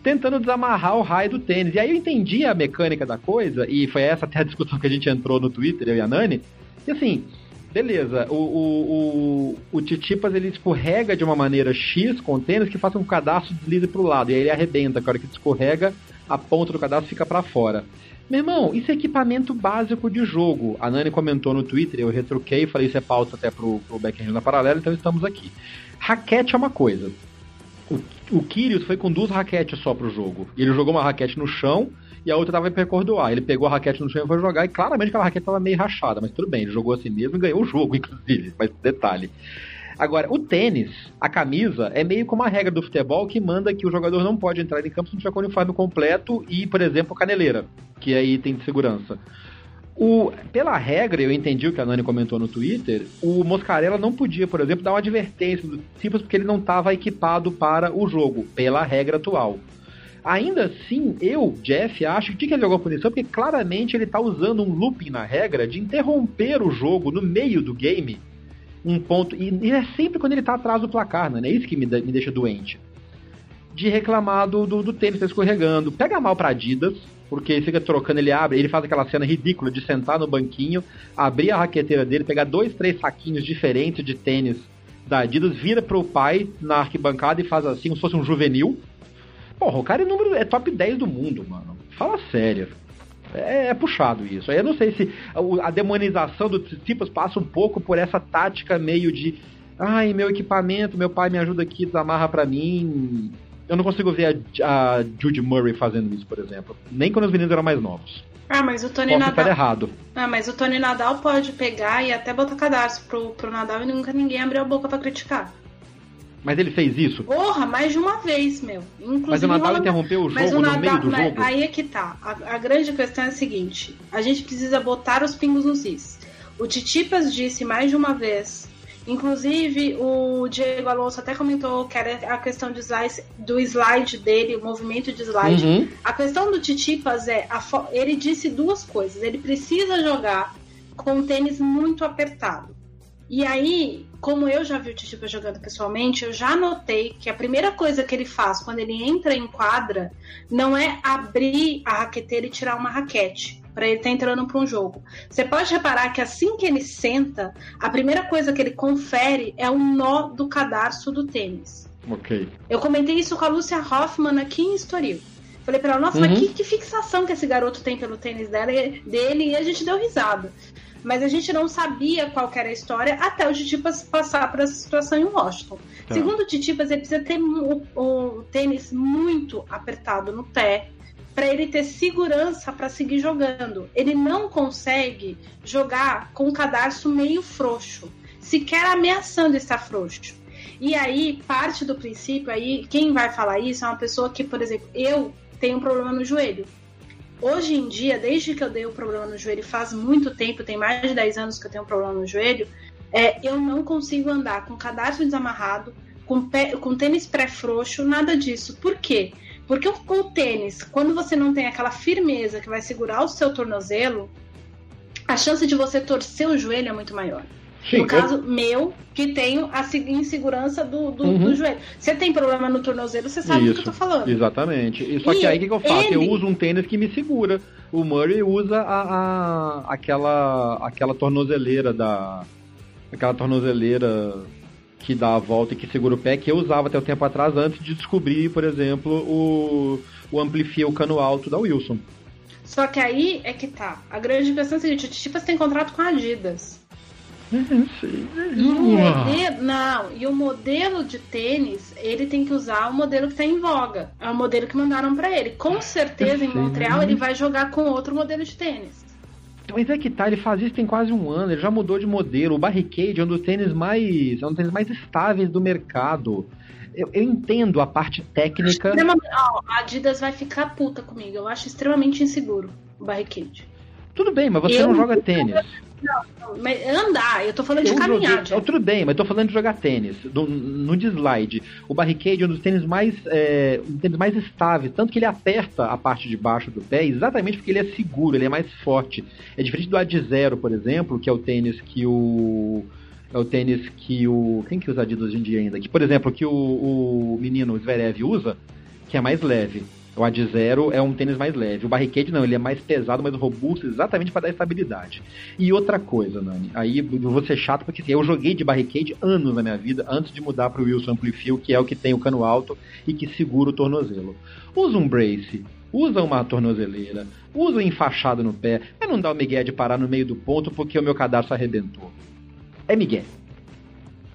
tentando desamarrar o raio do tênis. E aí eu entendi a mecânica da coisa, e foi essa até a discussão que a gente entrou no Twitter, eu e a Nani, e assim, beleza, o, o, o, o Titipas ele escorrega de uma maneira X com o tênis que faz com que o cadastro deslize pro lado, e aí ele arrebenta, a hora que escorrega, a ponta do cadastro fica para fora. Meu irmão, isso é equipamento básico de jogo. A Nani comentou no Twitter, eu retruquei, falei isso é pauta até pro, pro backend na paralela, então estamos aqui. Raquete é uma coisa. O, Kyrios foi com duas raquetes só pro jogo. Ele jogou uma raquete no chão e a outra tava em percordoar. Ele pegou a raquete no chão e foi jogar, e claramente aquela raquete tava meio rachada, mas tudo bem, ele jogou assim mesmo e ganhou o jogo, *laughs* inclusive. Mas detalhe. Agora, o tênis, a camisa, é meio como a regra do futebol que manda que o jogador não pode entrar em campo se não tiver com o uniforme completo e, por exemplo, caneleira, que é item de segurança. O, pela regra, eu entendi o que a Nani comentou no Twitter, o Moscarella não podia, por exemplo, dar uma advertência do simples porque ele não estava equipado para o jogo, pela regra atual. Ainda assim, eu, Jeff, acho que tinha que jogar punição porque claramente ele está usando um looping na regra de interromper o jogo no meio do game um ponto. E, e é sempre quando ele tá atrás do placar, né? É isso que me, me deixa doente. De reclamar do, do, do tênis tá escorregando. Pega mal pra Adidas, porque ele fica trocando, ele abre, ele faz aquela cena ridícula de sentar no banquinho, abrir a raqueteira dele, pegar dois, três saquinhos diferentes de tênis da Adidas, vira pro pai na arquibancada e faz assim, como se fosse um juvenil. Porra, o cara é número é top 10 do mundo, mano. Fala sério. É, é, puxado isso. Eu não sei se a, demonização do Tsitsipas passa um pouco por essa tática meio de ai, meu equipamento, meu pai me ajuda aqui, desamarra para mim. Eu não consigo ver a, a Judy Murray fazendo isso, por exemplo. Nem quando os meninos eram mais novos. Ah, mas o Tony Posso Nadal. errado. Ah, mas o Tony Nadal pode pegar e até botar cadastro pro, pro Nadal e nunca ninguém abriu a boca para criticar. Mas ele fez isso? Porra, mais de uma vez, meu. Inclusive, mas o Nadal interrompeu o jogo o Nadal, no meio do jogo? Aí é que tá. A, a, grande questão é a seguinte: a gente precisa botar os pingos nos is. O Titipas disse mais de uma vez. Inclusive, o Diego Alonso até comentou que era a questão do slide, do slide dele, o movimento de slide. Uhum. A questão do Titipas é: ele disse duas coisas. Ele precisa jogar com um tênis muito apertado. E aí, como eu já vi o Titipa jogando pessoalmente, eu já notei que a primeira coisa que ele faz quando ele entra em quadra não é abrir a raqueteira e tirar uma raquete para ele estar tá entrando para um jogo. Você pode reparar que assim que ele senta, a primeira coisa que ele confere é o nó do cadarço do tênis. Ok. Eu comentei isso com a Lúcia Hoffman aqui em Estoril. Falei para ela, nossa, uhum. mas que, que, fixação que esse garoto tem pelo tênis dela, dele, e a gente deu risada mas a gente não sabia qual era a história até o Titipas passar por essa situação em Washington. Tá. Segundo o Titipas, ele precisa ter o, o tênis muito apertado no pé para ele ter segurança para seguir jogando. Ele não consegue jogar com o cadarço meio frouxo, sequer ameaçando estar frouxo. E aí, parte do princípio, aí, quem vai falar isso é uma pessoa que, por exemplo, eu tenho um problema no joelho. Hoje em dia, desde que eu dei o problema no joelho, faz muito tempo, tem mais de 10 anos que eu tenho um problema no joelho, é, eu não consigo andar com cadastro desamarrado, com, pé, com tênis pré-frouxo, nada disso. Por quê? Porque o, o tênis, quando você não tem aquela firmeza que vai segurar o seu tornozelo, a chance de você torcer o joelho é muito maior. Sim, no caso, eu... meu, que tenho a insegurança do, do, uhum. do, joelho. Você tem problema no tornozelo, você sabe Isso, do que eu tô falando. Exatamente. E, só e que aí o que, que eu faço? Ele... Eu uso um tênis que me segura. O Murray usa a, a, aquela, aquela tornozeleira da. Aquela tornozeleira que dá a volta e que segura o pé, que eu usava até o um tempo atrás, antes de descobrir, por exemplo, o, o Amplifia, o cano alto da Wilson. Só que aí é que tá. A grande questão é a seguinte: o Titipas tem contrato com a Adidas. E o modelo, não, e o modelo de tênis, ele tem que usar o modelo que está em voga. É o modelo que mandaram para ele. Com certeza, em Montreal, ele vai jogar com outro modelo de tênis. Mas é que tá, ele faz isso tem quase um ano, ele já mudou de modelo. O Barricade é um dos tênis mais. É um dos tênis mais estáveis do mercado. Eu, eu entendo a parte técnica. a Adidas vai ficar puta comigo. Eu acho extremamente inseguro o Barricade. Tudo bem, mas você eu não joga tênis. Não, não, mas andar, eu tô falando eu de caminhar. Joguei, tudo bem, mas tô falando de jogar tênis. No de slide. O Barricade é um dos tênis mais, é, um tênis mais estáveis, tanto que ele aperta a parte de baixo do pé, exatamente porque ele é seguro, ele é mais forte. É diferente do Ad Zero, por exemplo, que é o tênis que o é o tênis que o. Quem que usa Adidas hoje em dia ainda? Que, por exemplo, que o, o menino Zverev usa, que é mais leve. O Ad Zero é um tênis mais leve. O Barricade não, ele é mais pesado, mais robusto, exatamente para dar estabilidade. E outra coisa, Nani, aí eu vou ser chato porque assim, eu joguei de Barricade anos na minha vida antes de mudar para o Wilson Amplifio, que é o que tem o cano alto e que segura o tornozelo. Usa um brace, usa uma tornozeleira, usa um enfaixado no pé, mas não dá o migué de parar no meio do ponto porque o meu cadastro arrebentou. É migué.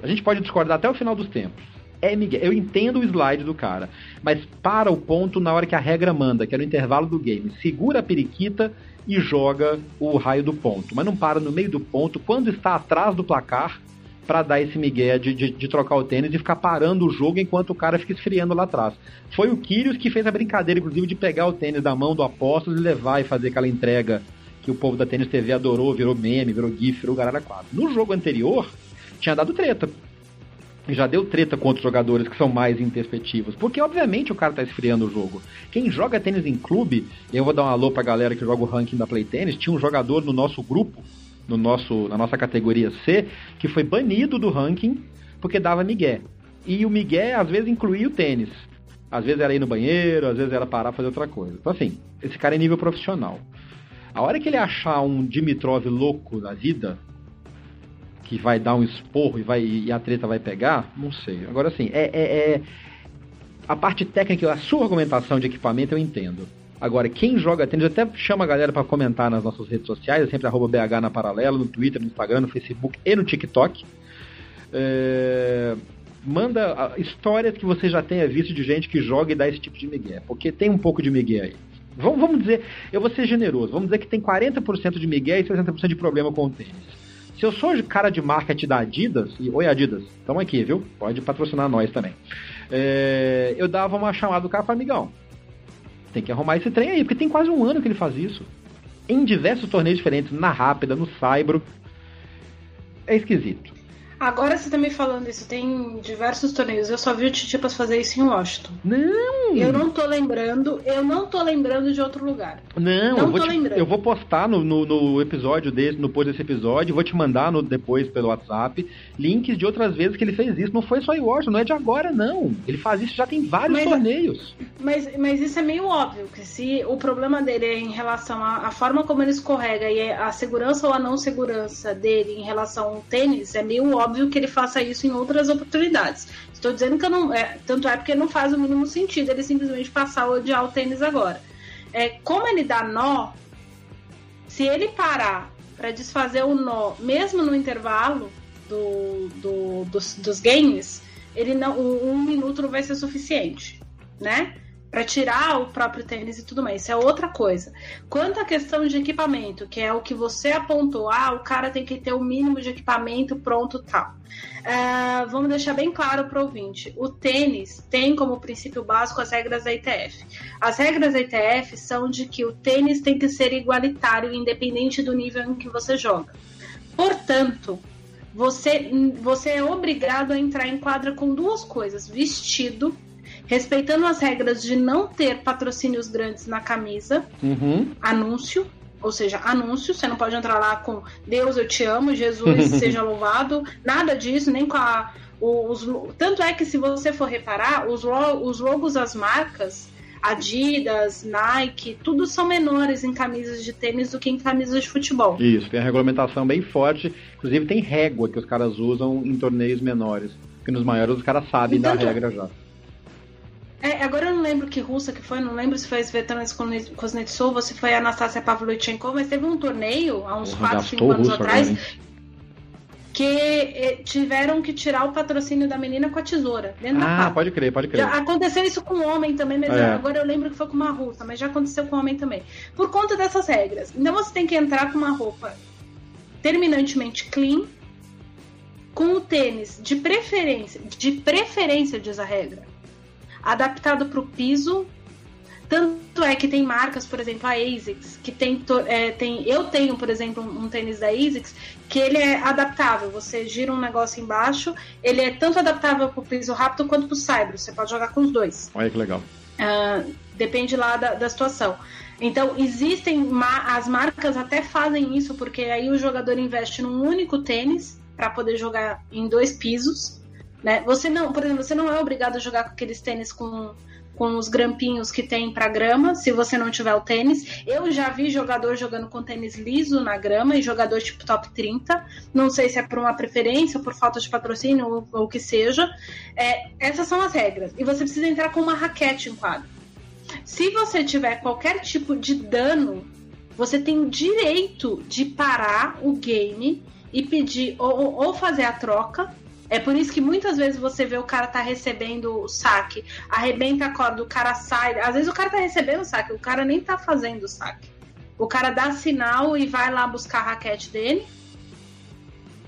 A gente pode discordar até o final dos tempos é Miguel. Eu entendo o slide do cara, mas para o ponto na hora que a regra manda, que é no intervalo do game. Segura a periquita e joga o raio do ponto. Mas não para no meio do ponto quando está atrás do placar para dar esse migué de, de, de, trocar o tênis e ficar parando o jogo enquanto o cara fica esfriando lá atrás. Foi o Kyrgios que fez a brincadeira, inclusive, de pegar o tênis da mão do Apóstolo e levar e fazer aquela entrega que o povo da Tênis TV adorou, virou meme, virou gif, virou garara 4. No jogo anterior, tinha dado treta já deu treta com outros jogadores que são mais introspectivos. Porque, obviamente, o cara tá esfriando o jogo. Quem joga tênis em clube, eu vou dar um alô pra galera que joga o ranking da Play Tennis, tinha um jogador no nosso grupo, no nosso, na nossa categoria C, que foi banido do ranking porque dava migué. E o migué, às vezes, incluía o tênis. Às vezes era ir no banheiro, às vezes era parar fazer outra coisa. Então, assim, esse cara é nível profissional. A hora que ele achar um Dimitrov louco da vida, que vai dar um esporro e, vai, e a treta vai pegar? Não sei. Agora, assim, é, é, é, a parte técnica, a sua argumentação de equipamento eu entendo. Agora, quem joga tênis, até chama a galera para comentar nas nossas redes sociais, é sempre arroba BH na Paralelo, no Twitter, no Instagram, no Facebook e no TikTok. É, manda histórias que você já tenha visto de gente que joga e dá esse tipo de migué, porque tem um pouco de migué aí. Vamos, vamos dizer, eu vou ser generoso, vamos dizer que tem 40% de migué e 60% de problema com o tênis. Se eu sou cara de marketing da Adidas, e oi Adidas, estamos aqui, viu? Pode patrocinar nós também. É, eu dava uma chamada do cara para amigão. Tem que arrumar esse trem aí, porque tem quase um ano que ele faz isso. Em diversos torneios diferentes, na Rápida, no Saibro. É esquisito. Agora você tá me falando isso, tem diversos torneios. Eu só vi o Titipas fazer isso em Washington. Não! Eu não tô lembrando, eu não tô lembrando de outro lugar. Não, não eu, vou te, eu vou postar no, no, no, episódio desse, no post desse episódio, vou te mandar no, depois pelo WhatsApp links de outras vezes que ele fez isso. Não foi só em Washington, não é de agora, não. Ele faz isso já tem vários mas, torneios. Mas, mas isso é meio óbvio, que se o problema dele é em relação à, à forma como ele escorrega e a segurança ou a não segurança dele em relação ao tênis, é meio óbvio óbvio que ele faça isso em outras oportunidades. Estou dizendo que eu não. É, tanto é porque não faz o mínimo sentido ele simplesmente passar a odiar o tênis agora. É, como ele dá nó, se ele parar para desfazer o nó, mesmo no intervalo do, do, dos, dos games, ele não, um, um minuto não vai ser suficiente, né? Para tirar o próprio tênis e tudo mais. Isso é outra coisa. Quanto à questão de equipamento, que é o que você apontou, ah, o cara tem que ter o mínimo de equipamento pronto tal. Uh, vamos deixar bem claro para o ouvinte: o tênis tem como princípio básico as regras da ITF. As regras da ITF são de que o tênis tem que ser igualitário, independente do nível em que você joga. Portanto, você, você é obrigado a entrar em quadra com duas coisas: vestido respeitando as regras de não ter patrocínios grandes na camisa, uhum. anúncio, ou seja, anúncio. Você não pode entrar lá com Deus, eu te amo, Jesus *laughs* seja louvado, nada disso, nem com a. Os, tanto é que se você for reparar, os, os logos das marcas, Adidas, Nike, tudo são menores em camisas de tênis do que em camisas de futebol. Isso, tem a regulamentação bem forte. Inclusive tem régua que os caras usam em torneios menores. Porque nos maiores os caras sabem então, da regra já. É, agora eu não lembro que russa que foi, não lembro se foi Svetlana Kuznetsova ou se foi a Anastasia Pavlyuchenkova, mas teve um torneio há uns 4, 5 anos atrás agora, que eh, tiveram que tirar o patrocínio da menina com a tesoura. Dentro ah, da pode crer, pode crer. Já aconteceu isso com o homem também, mas é. agora eu lembro que foi com uma russa, mas já aconteceu com o homem também. Por conta dessas regras. Então você tem que entrar com uma roupa terminantemente clean, com o tênis de preferência, de preferência diz a regra, adaptado para o piso. Tanto é que tem marcas, por exemplo, a ASICS, que tem, é, tem. Eu tenho, por exemplo, um, um tênis da ASICS que ele é adaptável. Você gira um negócio embaixo, ele é tanto adaptável para o piso rápido quanto para o saibro. Você pode jogar com os dois. Olha que legal. Uh, depende lá da, da situação. Então, existem. As marcas até fazem isso, porque aí o jogador investe num único tênis para poder jogar em dois pisos. Né? Você não, por exemplo, você não é obrigado a jogar com aqueles tênis com, com os grampinhos que tem para grama, se você não tiver o tênis. Eu já vi jogador jogando com tênis liso na grama e jogador tipo top 30. Não sei se é por uma preferência, por falta de patrocínio ou, ou o que seja. É, essas são as regras. E você precisa entrar com uma raquete em quadro. Se você tiver qualquer tipo de dano, você tem o direito de parar o game e pedir ou, ou fazer a troca. É por isso que muitas vezes você vê o cara tá recebendo o saque, arrebenta a corda, o cara sai. Às vezes o cara tá recebendo o saque, o cara nem tá fazendo o saque. O cara dá sinal e vai lá buscar a raquete dele.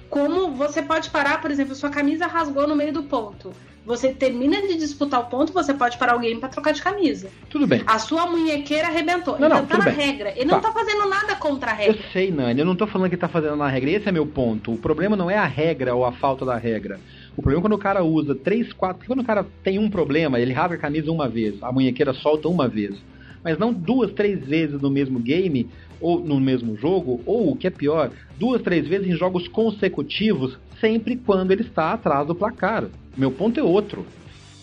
Como você pode parar, por exemplo, sua camisa rasgou no meio do ponto. Você termina de disputar o ponto, você pode parar o game pra trocar de camisa. Tudo bem. A sua munhequeira arrebentou. Não, então não, tá na bem. regra. Ele tá. não tá fazendo nada contra a regra. Eu sei, Nani. Eu não tô falando que tá fazendo na regra. Esse é meu ponto. O problema não é a regra ou a falta da regra. O problema é quando o cara usa três, quatro. Quando o cara tem um problema, ele rasga a camisa uma vez, a munhequeira solta uma vez. Mas não duas, três vezes no mesmo game, ou no mesmo jogo, ou o que é pior, duas, três vezes em jogos consecutivos, sempre quando ele está atrás do placar. Meu ponto é outro.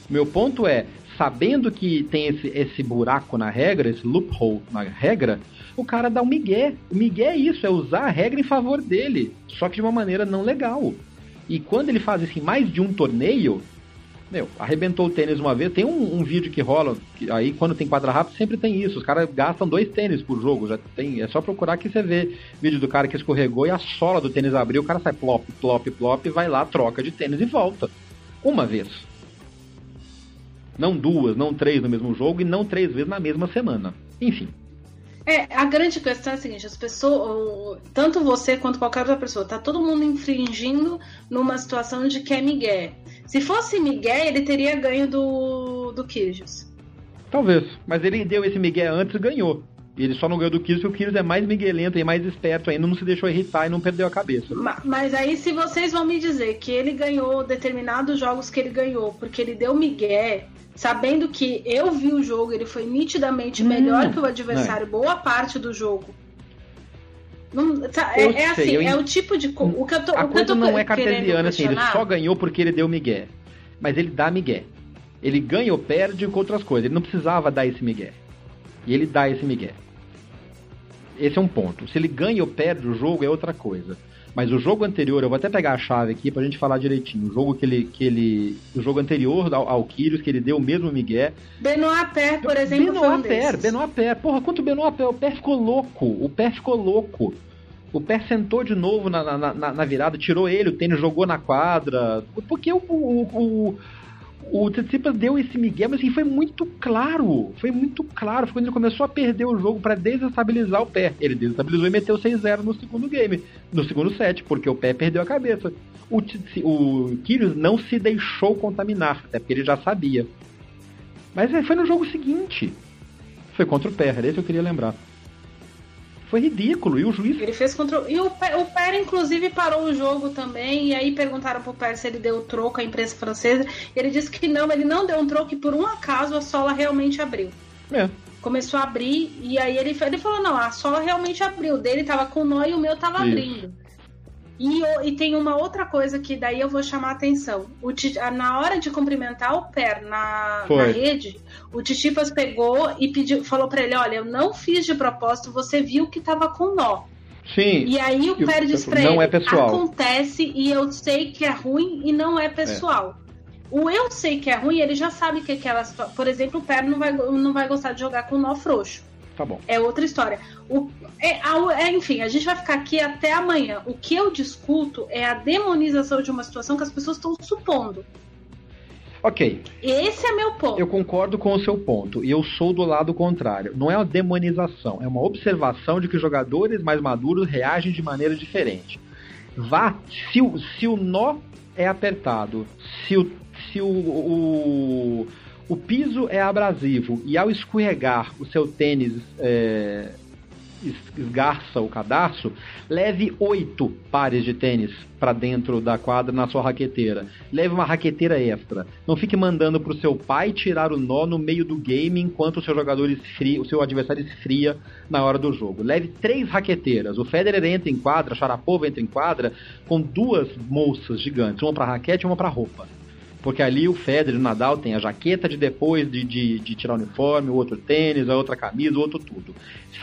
Meu ponto é, sabendo que tem esse, esse buraco na regra, esse loophole na regra, o cara dá um migué. O migué é isso, é usar a regra em favor dele, só que de uma maneira não legal. E quando ele faz isso em mais de um torneio, meu, arrebentou o tênis uma vez. Tem um, um vídeo que rola, que aí quando tem quadra rápida sempre tem isso. Os caras gastam dois tênis por jogo. Já tem, é só procurar que você vê vídeo do cara que escorregou e a sola do tênis abriu, o cara sai plop, plop, plop, vai lá, troca de tênis e volta uma vez. Não duas, não três no mesmo jogo e não três vezes na mesma semana. Enfim. É, a grande questão é a seguinte, as pessoas, tanto você quanto qualquer outra pessoa, tá todo mundo infringindo numa situação de que é Miguel. Se fosse Miguel, ele teria ganho do, do Quijos. Talvez, mas ele deu esse Miguel antes e ganhou. E ele só não ganhou do Kyrgios porque o Kyrgios é mais miguelento e mais esperto ainda, não se deixou irritar e não perdeu a cabeça. Mas aí se vocês vão me dizer que ele ganhou determinados jogos que ele ganhou porque ele deu migué, sabendo que eu vi o jogo, ele foi nitidamente hum, melhor que o adversário, é. boa parte do jogo. Não, tá, é, é, assim, eu... é o tipo de o que eu tô, a o coisa tô não é cartesiana assim, ele só ganhou porque ele deu migué. Mas ele dá migué. Ele ganha ou perde com outras coisas. Ele não precisava dar esse migué. E ele dá esse migué. Esse é um ponto. Se ele ganha ou perde o jogo é outra coisa. Mas o jogo anterior, eu vou até pegar a chave aqui pra gente falar direitinho. O jogo que ele. Que ele o jogo anterior ao, ao Kyrgios, que ele deu o mesmo Miguel. Benoit Pé, por exemplo. Benoit Pé, Benoit Pé. Porra, quanto Benoit Pé? O pé ficou louco. O pé ficou louco. O pé sentou de novo na, na, na, na virada, tirou ele, o tênis jogou na quadra. Porque o, o, o o Tsitsipas deu esse migué, mas assim, foi muito claro. Foi muito claro. Foi quando ele começou a perder o jogo para desestabilizar o pé. Ele desestabilizou e meteu 6-0 no segundo game, no segundo set, porque o pé perdeu a cabeça. O, o Kyrgios não se deixou contaminar, até porque ele já sabia. Mas é, foi no jogo seguinte. Foi contra o pé, era isso que eu queria lembrar. Foi ridículo. E o juiz. Ele fez contra. E o, o Pérez, inclusive, parou o jogo também. E aí perguntaram pro Pérez se ele deu troco à imprensa francesa. Ele disse que não, ele não deu um troco e por um acaso a sola realmente abriu. É. começou a abrir, e aí ele, ele falou, não, a sola realmente abriu. O dele tava com nó e o meu tava Isso. abrindo. E, e, tem uma outra coisa que daí eu vou chamar a atenção. O, na hora de cumprimentar o pé na, na rede, o Titipas pegou e pediu, falou para ele: Olha, eu não fiz de propósito, você viu que tava com nó. Sim. E aí o Pé disse pra não ele: é pessoal. Acontece e eu sei que é ruim e não é pessoal. É. O eu sei que é ruim, ele já sabe que aquela Por exemplo, o Pé não vai, não vai gostar de jogar com nó frouxo. Tá bom. É outra história. O, é, é, enfim, a gente vai ficar aqui até amanhã. O que eu discuto é a demonização de uma situação que as pessoas estão supondo. Ok. Esse é meu ponto. Eu concordo com o seu ponto. E eu sou do lado contrário. Não é uma demonização, é uma observação de que jogadores mais maduros reagem de maneira diferente. Vá, se o, se o nó é apertado, se o, se o, o o piso é abrasivo e ao escorregar o seu tênis é, esgarça o cadarço, leve oito pares de tênis para dentro da quadra na sua raqueteira. Leve uma raqueteira extra. Não fique mandando pro seu pai tirar o nó no meio do game enquanto o seu jogador esfria, o seu adversário esfria na hora do jogo. Leve três raqueteiras. O Federer entra em quadra, Sharapova entra em quadra com duas moças gigantes, uma para raquete e uma para roupa. Porque ali o Federer, o Nadal tem a jaqueta de depois de, de, de tirar o uniforme, o outro tênis, a outra camisa, o outro tudo.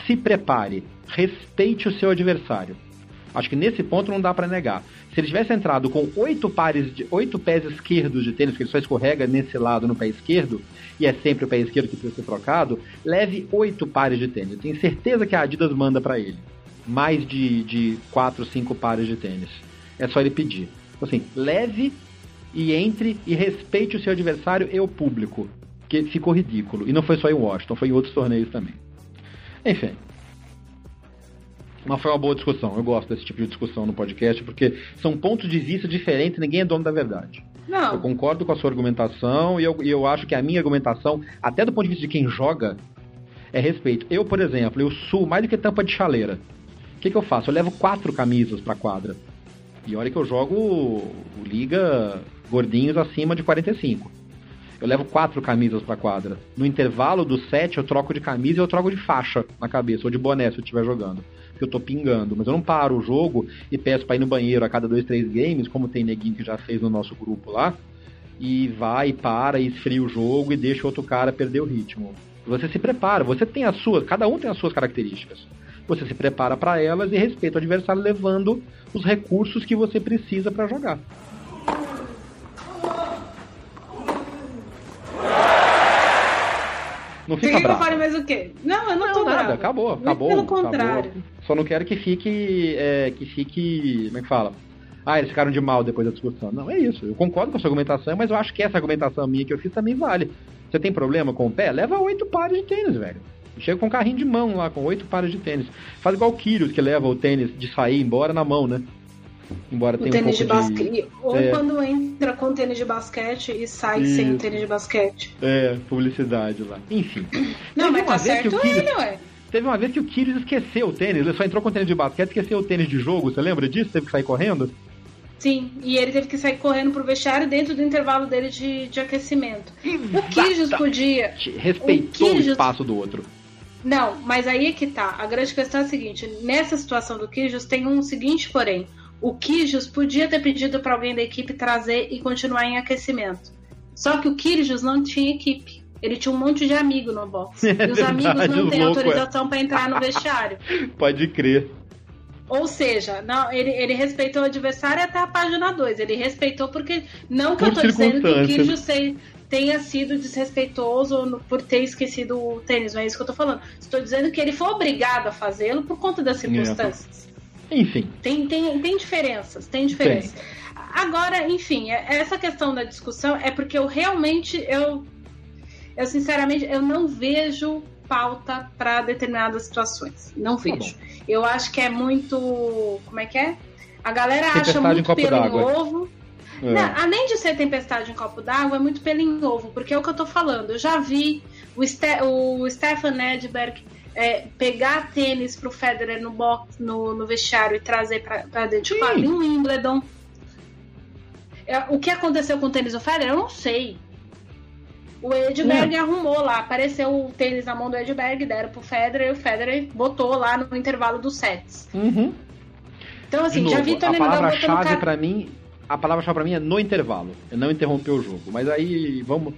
Se prepare, respeite o seu adversário. Acho que nesse ponto não dá para negar. Se ele tivesse entrado com oito pares de oito pés esquerdos de tênis, que ele só escorrega nesse lado no pé esquerdo, e é sempre o pé esquerdo que precisa ser trocado, leve oito pares de tênis. tenho certeza que a Adidas manda para ele. Mais de, de quatro, cinco pares de tênis. É só ele pedir. Então, assim, leve e entre e respeite o seu adversário e o público. Que ficou ridículo. E não foi só em Washington, foi em outros torneios também. Enfim. Mas foi uma boa discussão. Eu gosto desse tipo de discussão no podcast, porque são pontos de vista diferentes, ninguém é dono da verdade. Não. Eu concordo com a sua argumentação e eu, e eu acho que a minha argumentação, até do ponto de vista de quem joga, é respeito. Eu, por exemplo, eu suo mais do que tampa de chaleira. O que, que eu faço? Eu levo quatro camisas pra quadra. E olha que eu jogo o Liga gordinhos acima de 45. Eu levo quatro camisas pra quadra. No intervalo do set, eu troco de camisa e eu troco de faixa na cabeça, ou de boné se eu estiver jogando. Porque eu tô pingando. Mas eu não paro o jogo e peço pra ir no banheiro a cada dois, três games, como tem neguinho que já fez no nosso grupo lá. E vai, para, e esfria o jogo e deixa o outro cara perder o ritmo. Você se prepara, você tem as suas, cada um tem as suas características. Você se prepara para elas e respeita o adversário levando os recursos que você precisa para jogar. Não fica bravo. que eu fale mais o quê? Não, eu não, não tô nada, bravo. acabou, acabou. Pelo contrário. Acabou. Só não quero que fique, é, que fique, como é que fala? Ah, eles ficaram de mal depois da discussão. Não, é isso. Eu concordo com a sua argumentação, mas eu acho que essa argumentação minha que eu fiz também vale. Você tem problema com o pé? Leva oito pares de tênis, velho. Chega com um carrinho de mão lá, com oito pares de tênis. Faz igual o Kyrgios, que leva o tênis de sair embora na mão, né? Embora tenha um pouco de basquete. Ou é. quando entra com tênis de basquete e sai Isso. sem tênis de basquete. É, publicidade lá. Enfim. Não, mas tá certo ele, ué. Teve uma vez que o Kyrgios esqueceu o tênis, ele só entrou com tênis de basquete, esqueceu o tênis de jogo, você lembra disso? Teve que sair correndo? Sim, e ele teve que sair correndo pro vestiário dentro do intervalo dele de, de aquecimento. Exatamente. O Kyrgios podia... Respeitou o, Kyrgios... o espaço do outro. Não, mas aí é que tá. A grande questão é a seguinte: nessa situação do Kyrgios tem um seguinte, porém o Kyrgios podia ter pedido para alguém da equipe trazer e continuar em aquecimento. Só que o Kyrgios não tinha equipe. Ele tinha um monte de amigo no box. *laughs* É e os verdade, amigos não têm autorização é. para entrar no vestiário. *laughs* Pode crer. Ou seja, não, ele, ele respeitou o adversário até a página 2. Ele respeitou porque. Não que por eu tô dizendo que o Kyrgios tenha sido desrespeitoso por ter esquecido o tênis, não é isso que eu tô falando. Estou dizendo que ele foi obrigado a fazê-lo por conta das circunstâncias. Enfim. Tem, tem, tem diferenças, tem diferenças. Tem. Agora, enfim, é, essa questão da discussão é porque eu realmente, eu, eu sinceramente, eu não vejo pauta para determinadas situações. Não tá vejo. Tá eu acho que é muito. Como é que é? A galera acha muito pelo ovo. É. Não, além de ser tempestade em copo d'água, é muito pelo em ovo, porque é o que eu tô falando. Eu já vi o, Ste o Stefan Edberg é, pegar tênis pro Federer no box, no, no vestiário e trazer pra, pra dentro de quadro Wimbledon. É, o que aconteceu com o tênis do Federer, eu não sei. O Edberg arrumou lá, apareceu o tênis na mão do Edberg, deram pro Federer, e o Federer botou lá no intervalo dos sets. Uhum. Então, assim, novo, já vi Tony a palavra-chave para mim, a palavra-chave para mim é no intervalo, é não interromper o jogo. Mas aí vamos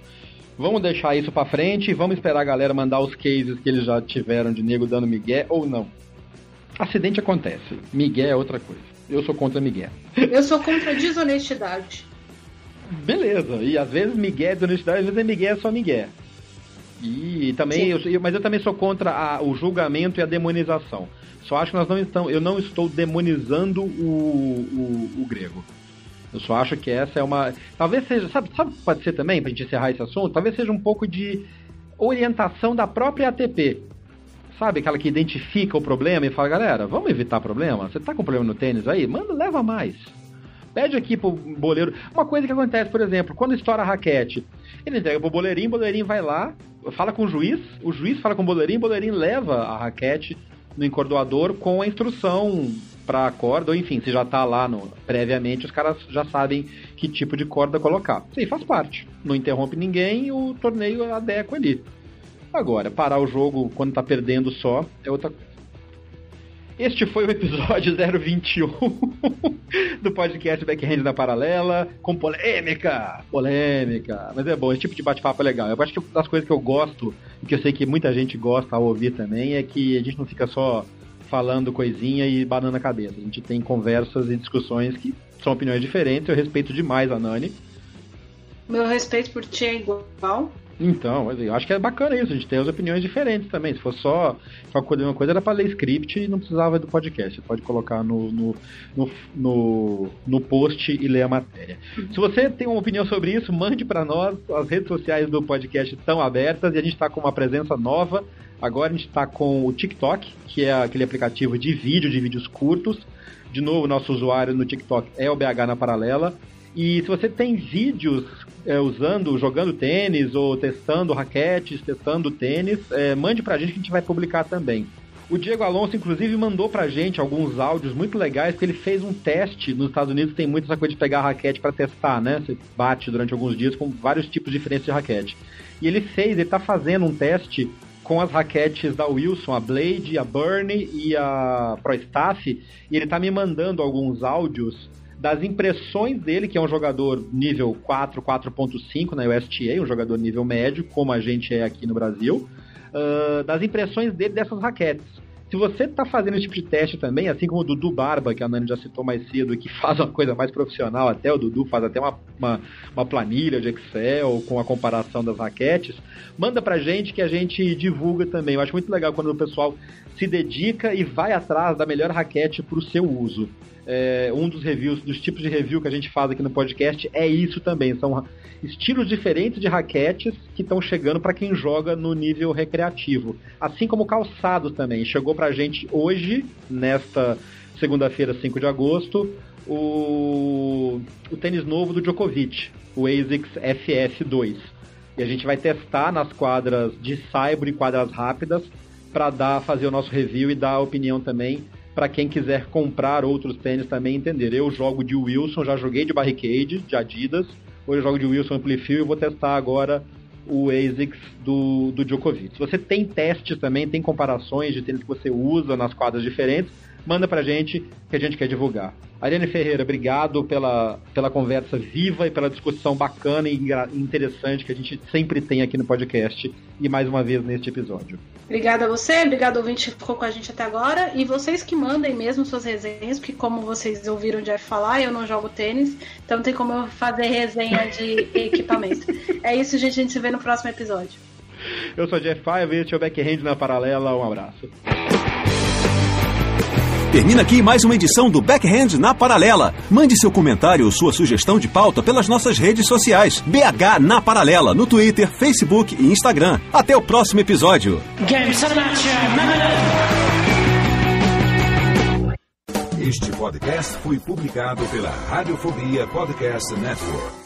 vamos deixar isso para frente e vamos esperar a galera mandar os cases que eles já tiveram de nego dando migué ou não. Acidente acontece, migué é outra coisa. Eu sou contra migué. Eu sou contra a desonestidade. Beleza, e às vezes migué é desonestidade, às vezes é migué é só migué. E também, eu, mas eu também sou contra a, o julgamento e a demonização. Só acho que nós não estamos, eu não estou demonizando o, o, o grego. Eu só acho que essa é uma. Talvez seja. Sabe, sabe pode ser também, pra gente encerrar esse assunto? Talvez seja um pouco de orientação da própria ATP. Sabe, aquela que identifica o problema e fala, galera, vamos evitar problema? Você tá com problema no tênis aí? Manda, leva mais. Pede aqui pro boleiro. Uma coisa que acontece, por exemplo, quando estoura a raquete, ele entrega pro boleirinho, o boleirinho vai lá, fala com o juiz, o juiz fala com o boleirinho, o boleirinho leva a raquete no encordoador com a instrução para a corda, ou enfim, se já tá lá no, previamente, os caras já sabem que tipo de corda colocar. Isso aí faz parte. Não interrompe ninguém, o torneio adequa ali. Agora, parar o jogo quando tá perdendo só é outra coisa. Este foi o episódio *laughs* 021 *laughs* do podcast Backhand na Paralela, com polêmica, polêmica. Mas é bom, esse tipo de bate-papo é legal. Eu acho que uma das coisas que eu gosto, e que eu sei que muita gente gosta ao ouvir também, é que a gente não fica só falando coisinha e banando a cabeça. A gente tem conversas e discussões que são opiniões diferentes. Eu respeito demais a Nani. Meu respeito por ti é igual. Então, eu acho que é bacana isso, a gente tem as opiniões diferentes também. Se fosse só, uma coisa, era para ler script e não precisava do podcast. Você pode colocar no, no, no, no, no post e ler a matéria. Se você tem uma opinião sobre isso, mande para nós. As redes sociais do podcast estão abertas e a gente está com uma presença nova. Agora a gente está com o TikTok, que é aquele aplicativo de vídeo, de vídeos curtos. De novo, nosso usuário no TikTok é o BH na Paralela. E se você tem vídeos é, usando, jogando tênis ou testando raquetes, testando tênis, é, mande pra gente que a gente vai publicar também. O Diego Alonso, inclusive, mandou pra gente alguns áudios muito legais, porque ele fez um teste. Nos Estados Unidos tem muito essa coisa de pegar a raquete para testar, né? Você bate durante alguns dias com vários tipos diferentes de raquete. E ele fez, ele tá fazendo um teste com as raquetes da Wilson, a Blade, a Burnie e a Pro Staff, e ele tá me mandando alguns áudios das impressões dele, que é um jogador nível 4, 4.5 na USTA, um jogador nível médio, como a gente é aqui no Brasil, uh, das impressões dele dessas raquetes. Se você está fazendo esse tipo de teste também, assim como o Dudu Barba, que a Nani já citou mais cedo, que faz uma coisa mais profissional, até o Dudu faz até uma, uma, uma, planilha de Excel com a comparação das raquetes, manda pra gente que a gente divulga também. Eu acho muito legal quando o pessoal se dedica e vai atrás da melhor raquete para o seu uso é, um dos reviews, dos tipos de review que a gente faz aqui no podcast é isso também. São estilos diferentes de raquetes que estão chegando para quem joga no nível recreativo. Assim como calçado também. Chegou pra gente hoje, nesta segunda-feira, 5 de agosto, o, o tênis novo do Djokovic, o ASICS FF2. E a gente vai testar nas quadras de Saibro e quadras rápidas para dar fazer o nosso review e dar a opinião também para quem quiser comprar outros tênis também entender. Eu jogo de Wilson, já joguei de Barricade, de Adidas, hoje eu jogo de Wilson Amplifio e vou testar agora o ASICS do, do Djokovic. Você tem testes também, tem comparações de tênis que você usa nas quadras diferentes, manda pra gente que a gente quer divulgar. Ariane Ferreira, obrigado pela, pela conversa viva e pela discussão bacana e interessante que a gente sempre tem aqui no podcast e mais uma vez neste episódio. Obrigada a você, obrigado ouvinte que ficou com a gente até agora e vocês que mandem mesmo suas resenhas, porque como vocês ouviram o Jeff falar, eu não jogo tênis, então não tem como eu fazer resenha de *laughs* equipamento. É isso, gente, a gente se vê no próximo episódio. Eu sou Jeff Five, este é o Backhand na Paralela, um abraço. Termina aqui mais uma edição do Backhand na Paralela. Mande seu comentário ou sua sugestão de pauta pelas nossas redes sociais. BH na Paralela, no Twitter, Facebook e Instagram. Até o próximo episódio. Este podcast foi publicado pela Radiofobia Podcast Network.